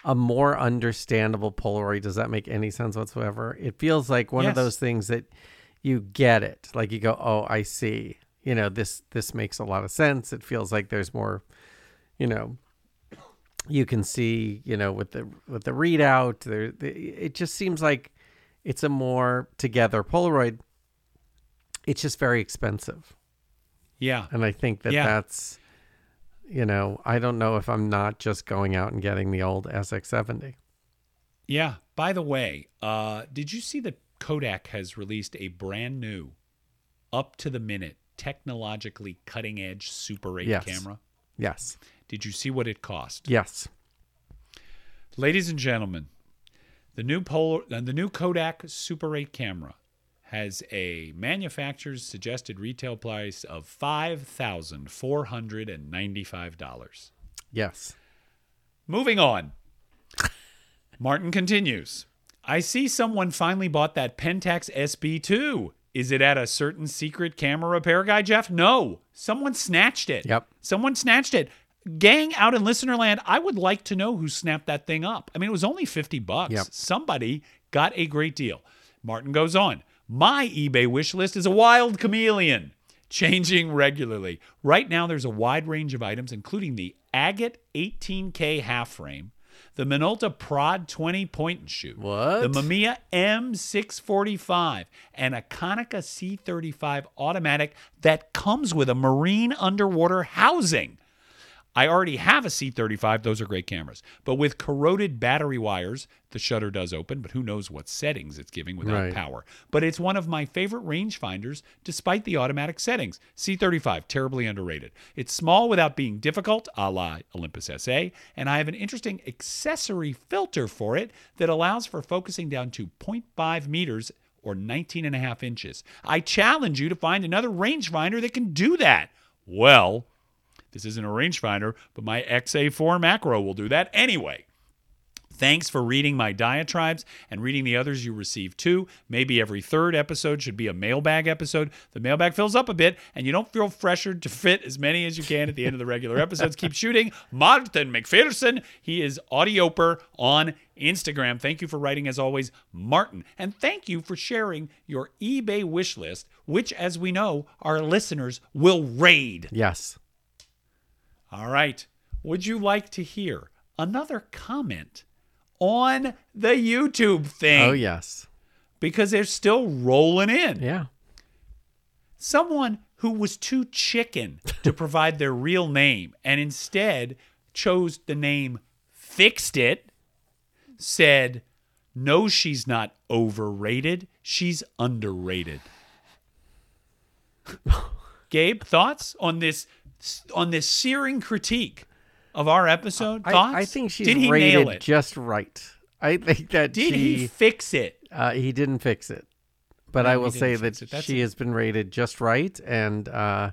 Speaker 2: a more understandable Polaroid. Does that make any sense whatsoever? It feels like one
Speaker 1: Yes.
Speaker 2: of those things that you get it. Like you go, "Oh, I see." You know, this this makes a lot of sense. It feels like there's more, you know, you can see, you know, with the with the readout, there the, it just seems like it's a more together Polaroid. It's just very expensive.
Speaker 1: Yeah.
Speaker 2: And I think that
Speaker 1: Yeah.
Speaker 2: that's, you know, I don't know if I'm not just going out and getting the old SX70.
Speaker 1: Yeah. By the way, uh, did you see that Kodak has released a brand new, up to the minute, technologically cutting edge Super 8
Speaker 2: Yes.
Speaker 1: camera?
Speaker 2: Yes.
Speaker 1: Did you see what it cost?
Speaker 2: Yes.
Speaker 1: Ladies and gentlemen, the new Polar, uh, the new Kodak Super 8 camera has a manufacturer's suggested retail price of five thousand four hundred and ninety-five dollars.
Speaker 2: Yes.
Speaker 1: Moving on. Martin continues. I see someone finally bought that Pentax SB2. Is it at a certain secret camera repair guy, Jeff? No. Someone snatched it.
Speaker 2: Yep.
Speaker 1: Someone snatched it. Gang out in listener land, I would like to know who snapped that thing up. I mean, it was only 50 bucks.
Speaker 2: Yep.
Speaker 1: Somebody got a great deal. Martin goes on. My eBay wish list is a wild chameleon, changing regularly. Right now, there's a wide range of items, including the Agat 18K half frame, the Minolta Prod 20 point and shoot,
Speaker 2: What?
Speaker 1: the Mamiya M645, and a Konica C35 automatic that comes with a marine underwater housing. I already have a C35. Those are great cameras. But with corroded battery wires, the shutter does open, but who knows what settings it's giving without
Speaker 2: Right.
Speaker 1: power. But it's one of my favorite rangefinders despite the automatic settings. C35, terribly underrated. It's small without being difficult, a la Olympus XA, and I have an interesting accessory filter for it that allows for focusing down to 0.5 meters or 19 and a half inches. I challenge you to find another rangefinder that can do that. Well, this isn't a rangefinder, but my XA4 macro will do that anyway. Thanks for reading my diatribes and reading the others you receive too. Maybe every third episode should be a mailbag episode. The mailbag fills up a bit, and you don't feel pressured to fit as many as you can at the end of the regular episodes. Keep shooting. Martin McPherson. He is Audioper on Instagram. Thank you for writing, as always, Martin. And thank you for sharing your eBay wish list, which, as we know, our listeners will raid.
Speaker 2: Yes.
Speaker 1: All right. Would you like to hear another comment on the YouTube thing?
Speaker 2: Oh, yes.
Speaker 1: Because they're still rolling in.
Speaker 2: Yeah.
Speaker 1: Someone who was too chicken to provide their real name and instead chose the name Fixed It said, No, she's not overrated. She's underrated. Gabe, thoughts on this on this searing critique of our episode? Thoughts?
Speaker 2: I, I think she's
Speaker 1: Did he
Speaker 2: rated
Speaker 1: nail it?
Speaker 2: just right. I think that
Speaker 1: Did
Speaker 2: she,
Speaker 1: he fix it?
Speaker 2: Uh, he didn't fix it, but
Speaker 1: No,
Speaker 2: I will say that she
Speaker 1: a-
Speaker 2: has been rated just right, and uh,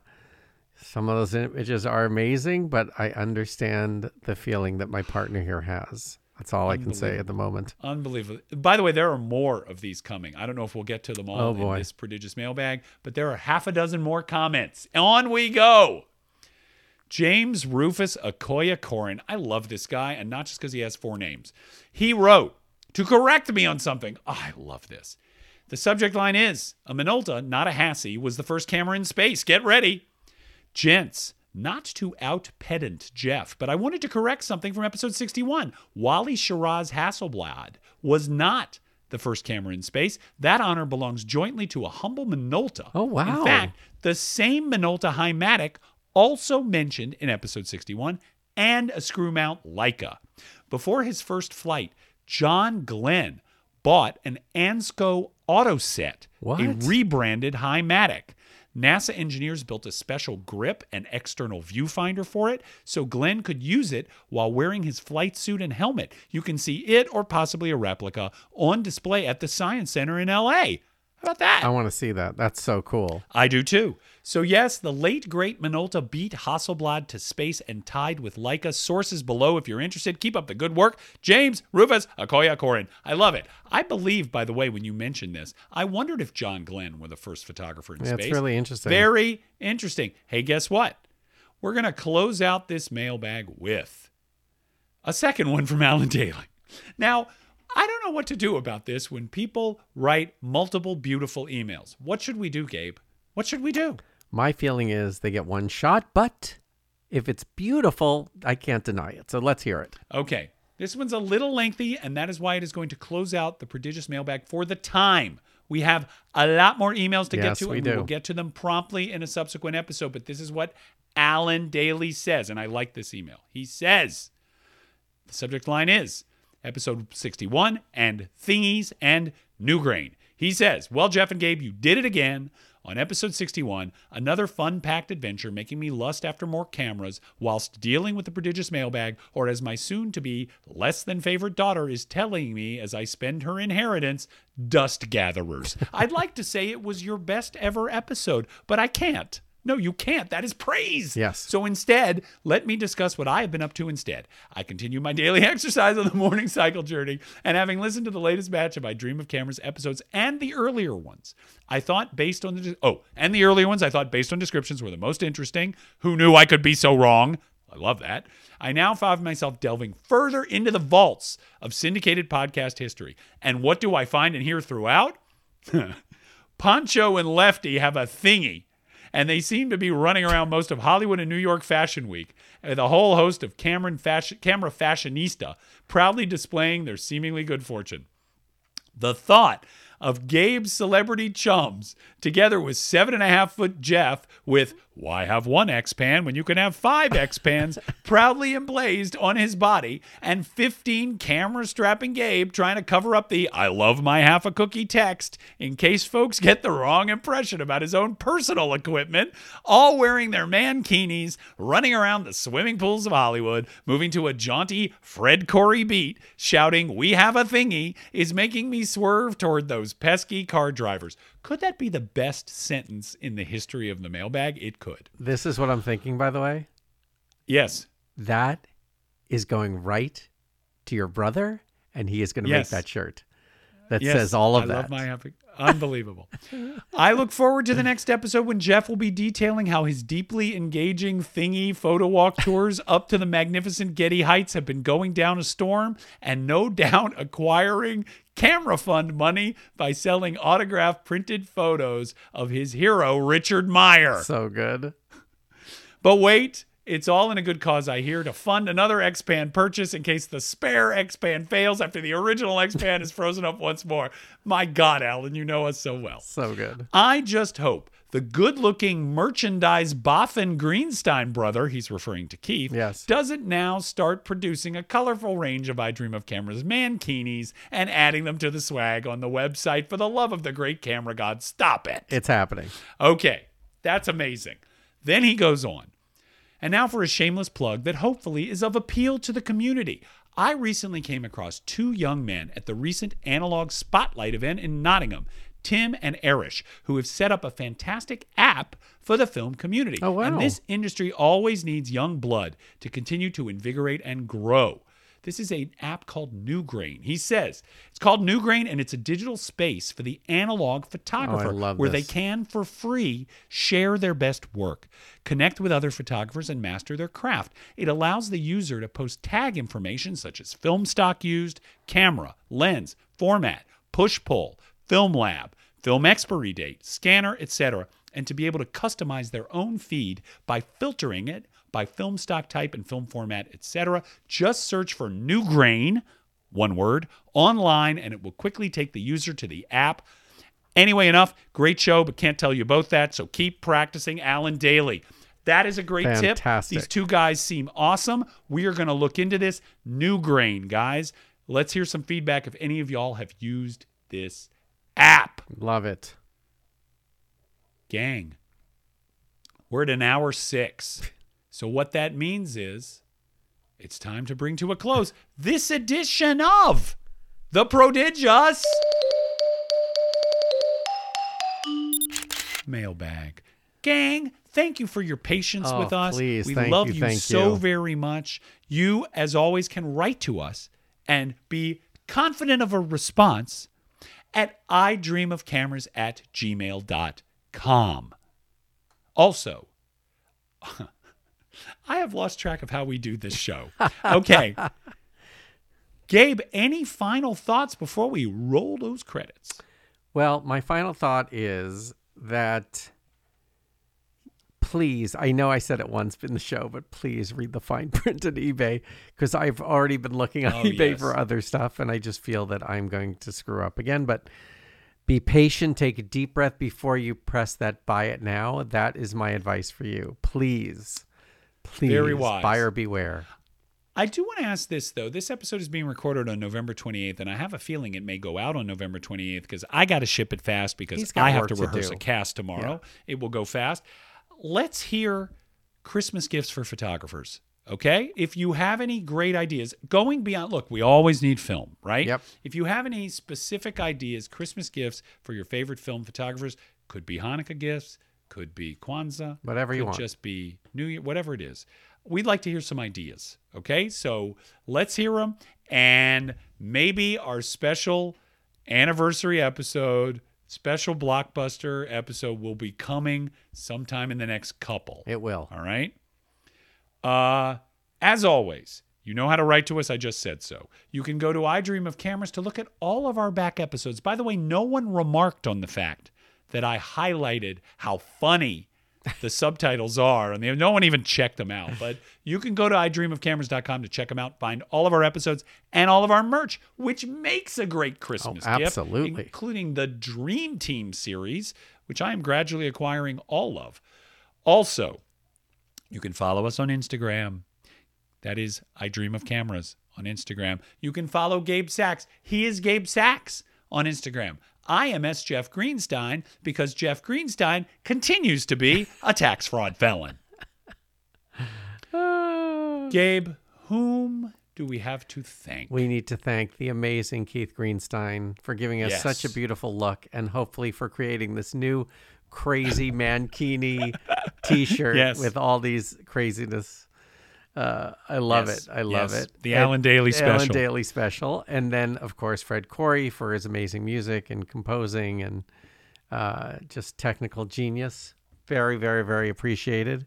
Speaker 2: some of those images are amazing. But I understand the feeling that my partner here has. That's all I can say at the moment.
Speaker 1: Unbelievable. By the way, there are more of these coming. I don't know if we'll get to them all
Speaker 2: Oh,
Speaker 1: in this prodigious mailbag, but there are half a dozen more comments. On we go. James Rufus Akoya Corin. I love this guy, and not just because he has four names. He wrote to correct me on something. Oh, I love this. The subject line is A Minolta, not a Hassie, was the first camera in space. Get ready. Gents, not to out pedant Jeff, but I wanted to correct something from episode 61. Wally Schirra's Hasselblad was not the first camera in space. That honor belongs jointly to a humble Minolta.
Speaker 2: Oh, wow.
Speaker 1: In fact, the same Minolta Hi-Matic also mentioned in episode 61 and a screw mount Leica. Before his first flight, John Glenn bought an Ansco Autoset,
Speaker 2: What?
Speaker 1: a rebranded Hi-Matic. NASA engineers built a special grip and external viewfinder for it so Glenn could use it while wearing his flight suit and helmet. You can see it or possibly a replica on display at the Science Center in LA. How about that?
Speaker 2: I want to see that. That's so cool.
Speaker 1: I do too. So, yes, the late great Minolta beat Hasselblad to space and tied with Leica. Sources below if you're interested. Keep up the good work. James Rufus Akoya Corin. I love it. I believe, by the way, when you mentioned this, I wondered if John Glenn were the first photographer in
Speaker 2: Yeah,
Speaker 1: space.
Speaker 2: it's really interesting.
Speaker 1: Very interesting. Hey, guess what? We're going to close out this mailbag with a second one from Alan Daly. Now, I don't know what to do about this when people write multiple beautiful emails. What should we do, Gabe? What should we do?
Speaker 2: My feeling is they get one shot, but if it's beautiful, I can't deny it. So let's hear it.
Speaker 1: Okay, this one's a little lengthy, and that is why it is going to close out the prodigious mailbag for the time. We have a lot more emails to get
Speaker 2: Yes,
Speaker 1: to,
Speaker 2: we
Speaker 1: and we will get to them promptly in a subsequent episode. But this is what Alan Daly says, and I like this email. He says, the subject line is episode 61 and thingies and new grain. He says, Well, Jeff and Gabe, you did it again. On episode 61, another fun packed adventure making me lust after more cameras whilst dealing with the prodigious mailbag, or as my soon to be less than favorite daughter is telling me as I spend her inheritance, dust gatherers. I'd like to say it was your best ever episode, but I can't. No, you can't. That is praise.
Speaker 2: Yes.
Speaker 1: So instead, let me discuss what I have been up to instead. I continue my daily exercise on the morning cycle journey, and having listened to the latest batch of I Dream of Cameras episodes and the earlier ones, I thought based on the oh, and the earlier ones I thought based on descriptions were the most interesting. Who knew I could be so wrong? I love that. I now find myself delving further into the vaults of syndicated podcast history. And what do I find and hear throughout? Pancho and Lefty have a thingy, and they seem to be running around most of Hollywood and New York Fashion Week uh, with a whole host of Cameron fashion, camera fashionista proudly displaying their seemingly good fortune. The thought of Gabe's celebrity chums together with seven and a half foot Jeff with why have one X pan when you can have five X pans proudly emblazed on his body and 15 camera strapping Gabe trying to cover up the I love my half a cookie text in case folks get the wrong impression about his own personal equipment, all wearing their mankinis, running around the swimming pools of Hollywood, moving to a jaunty Fred Corey beat, shouting, We have a thingy, is making me swerve toward those pesky car drivers. Could that be the best sentence in the history of the mailbag? It could.
Speaker 2: This is what I'm thinking, by the way.
Speaker 1: Yes.
Speaker 2: That is going right to your brother, and he is going to
Speaker 1: Yes.
Speaker 2: make that shirt that
Speaker 1: Yes,
Speaker 2: says all of
Speaker 1: I
Speaker 2: that.
Speaker 1: love my happy. Unbelievable. I look forward to the next episode when Jeff will be detailing how his deeply engaging thingy photo walk tours up to the magnificent Getty Heights have been going down a storm and no doubt acquiring camera fund money by selling autographed printed photos of his hero, Richard Meier.
Speaker 2: so good.
Speaker 1: But wait, it's all in a good cause, I hear, to fund another X-Pan purchase in case the spare X-Pan fails after the original X-Pan is frozen up once more. My God, Alan, you know us so well.
Speaker 2: So good.
Speaker 1: I just hope the good-looking merchandise Boffin Greenstein brother, he's referring to Keith,
Speaker 2: Yes.
Speaker 1: doesn't now start producing a colorful range of I Dream of Cameras mankinis and adding them to the swag on the website for the love of the great camera god. Stop it.
Speaker 2: It's happening.
Speaker 1: Okay, that's amazing. Then he goes on. And now for a shameless plug that hopefully is of appeal to the community. I recently came across two young men at the recent Analog Spotlight event in Nottingham, Tim and Erish, who have set up a fantastic app for the film community.
Speaker 2: Oh, wow.
Speaker 1: And this industry always needs young blood to continue to invigorate and grow. This is an app called Newgrain. He says it's called Newgrain and it's a digital space for the analog photographer oh,
Speaker 2: love
Speaker 1: where they can, for free, share their best work, connect with other photographers, and master their craft. It allows the user to post tag information such as film stock used, camera, lens, format, push pull, film lab, film expiry date, scanner, etc., and to be able to customize their own feed by filtering it by film stock type and film format, etc. Just search for New Grain, one word, online, and it will quickly take the user to the app. Anyway, enough. Great show, but can't tell you both that. So keep practicing Alan Daly. That is a great
Speaker 2: Fantastic.
Speaker 1: tip. These two guys seem awesome. We are going to look into this. New grain, guys. Let's hear some feedback if any of y'all have used this app.
Speaker 2: Love it.
Speaker 1: Gang, we're at an hour six. So, what that means is it's time to bring to a close this edition of The Prodigious Mailbag. Gang, thank you for your patience
Speaker 2: Oh,
Speaker 1: with us.
Speaker 2: please,
Speaker 1: we love
Speaker 2: you,
Speaker 1: you, so
Speaker 2: you.
Speaker 1: very much. You, as always, can write to us and be confident of a response at idreamofcameras at gmail.com. Also, I have lost track of how we do this show. Okay. Gabe, any final thoughts before we roll those credits?
Speaker 2: Well, my final thought is that please, I know I said it once in the show, but please read the fine print on eBay because I've already been looking on
Speaker 1: Oh,
Speaker 2: eBay
Speaker 1: yes.
Speaker 2: for other stuff and I just feel that I'm going to screw up again. But be patient, take a deep breath before you press that buy it now. That is my advice for you. Please, please,
Speaker 1: Very wise.
Speaker 2: buyer beware.
Speaker 1: I do want to ask this though. This episode is being recorded on November 28th, and I have a feeling it may go out on November 28th because I got to ship it fast because I have to
Speaker 2: to
Speaker 1: rehearse
Speaker 2: do.
Speaker 1: a cast tomorrow. It will go fast. Let's hear Christmas gifts for photographers. Okay. If you have any great ideas, going beyond, look, we always need film, right?
Speaker 2: Yep.
Speaker 1: If you have any specific ideas, Christmas gifts for your favorite film photographers, could be Hanukkah gifts, could be Kwanzaa,
Speaker 2: Whatever you
Speaker 1: could
Speaker 2: want.
Speaker 1: just be New Year, whatever it is. We'd like to hear some ideas. Okay, so let's hear them, and maybe our special anniversary episode, special blockbuster episode, will be coming sometime in the next couple.
Speaker 2: It will.
Speaker 1: All right. Uh, as always, you know how to write to us. I just said so. You can go to I Dream of Cameras to look at all of our back episodes. By the way, no one remarked on the fact that I highlighted how funny the subtitles are, and they, no one even checked them out. But you can go to idreamofcameras.com to check them out, find all of our episodes and all of our merch, which makes a great Christmas gift,
Speaker 2: absolutely.
Speaker 1: including the Dream Team series, which I am gradually acquiring all of. Also, you can follow us on Instagram. That is I Dream of Cameras on Instagram. You can follow Gabe Sachs. He is Gabe Sachs on Instagram. I am S. Jeff Greenstein because Jeff Greenstein continues to be a tax fraud felon. Gabe, whom do we have to thank?
Speaker 2: We need to thank the amazing Keith Greenstein for giving us such a beautiful look and hopefully for creating this new crazy mankini t-shirt
Speaker 1: Yes.
Speaker 2: with all these craziness. Uh, I love
Speaker 1: Yes,
Speaker 2: it. I love
Speaker 1: yes.
Speaker 2: it.
Speaker 1: The
Speaker 2: And-
Speaker 1: Alan Daly
Speaker 2: Alan
Speaker 1: special.
Speaker 2: Daly special. And then, of course, Fred Corey for his amazing music and composing and uh, just technical genius. Very, very, very appreciated.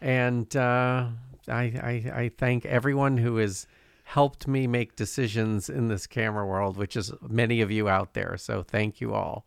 Speaker 2: And uh, I, I, I thank everyone who has helped me make decisions in this camera world, which is many of you out there. So thank you all.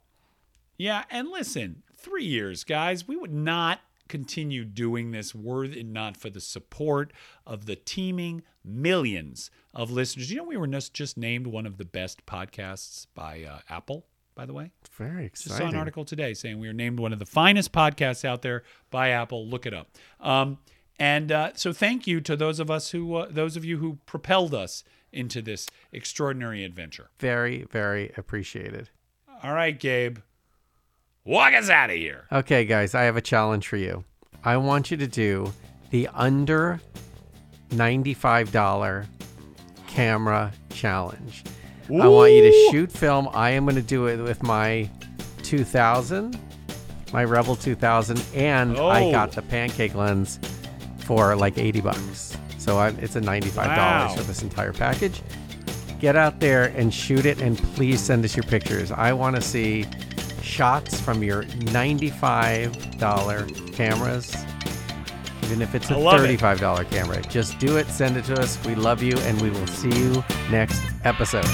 Speaker 1: Yeah, and listen, three years, guys, we would not continue doing this were it not for the support of the teeming millions of listeners. You know, we were just, named one of the best podcasts by uh, Apple, by the way.
Speaker 2: Very exciting.
Speaker 1: Just saw an article today saying we were named one of the finest podcasts out there by Apple. Look it up. Um, and uh, so, thank you to those of us who, uh, those of you who propelled us into this extraordinary adventure.
Speaker 2: Very, very appreciated.
Speaker 1: All right, Gabe, walk us out of here.
Speaker 2: Okay, guys, I have a challenge for you. I want you to do the under $95 camera challenge. I want you to shoot film. I am going to do it with my 2000, my Rebel 2000, and I
Speaker 1: Oh.
Speaker 2: got the pancake lens for like 80 bucks. So I, it's a $95
Speaker 1: Wow.
Speaker 2: for this entire package. Get out there and shoot it, and please send us your pictures. I want to see shots from your $95 cameras, even if it's a $35 camera. Just do it, send it to us. We love you, and we will see you next episode.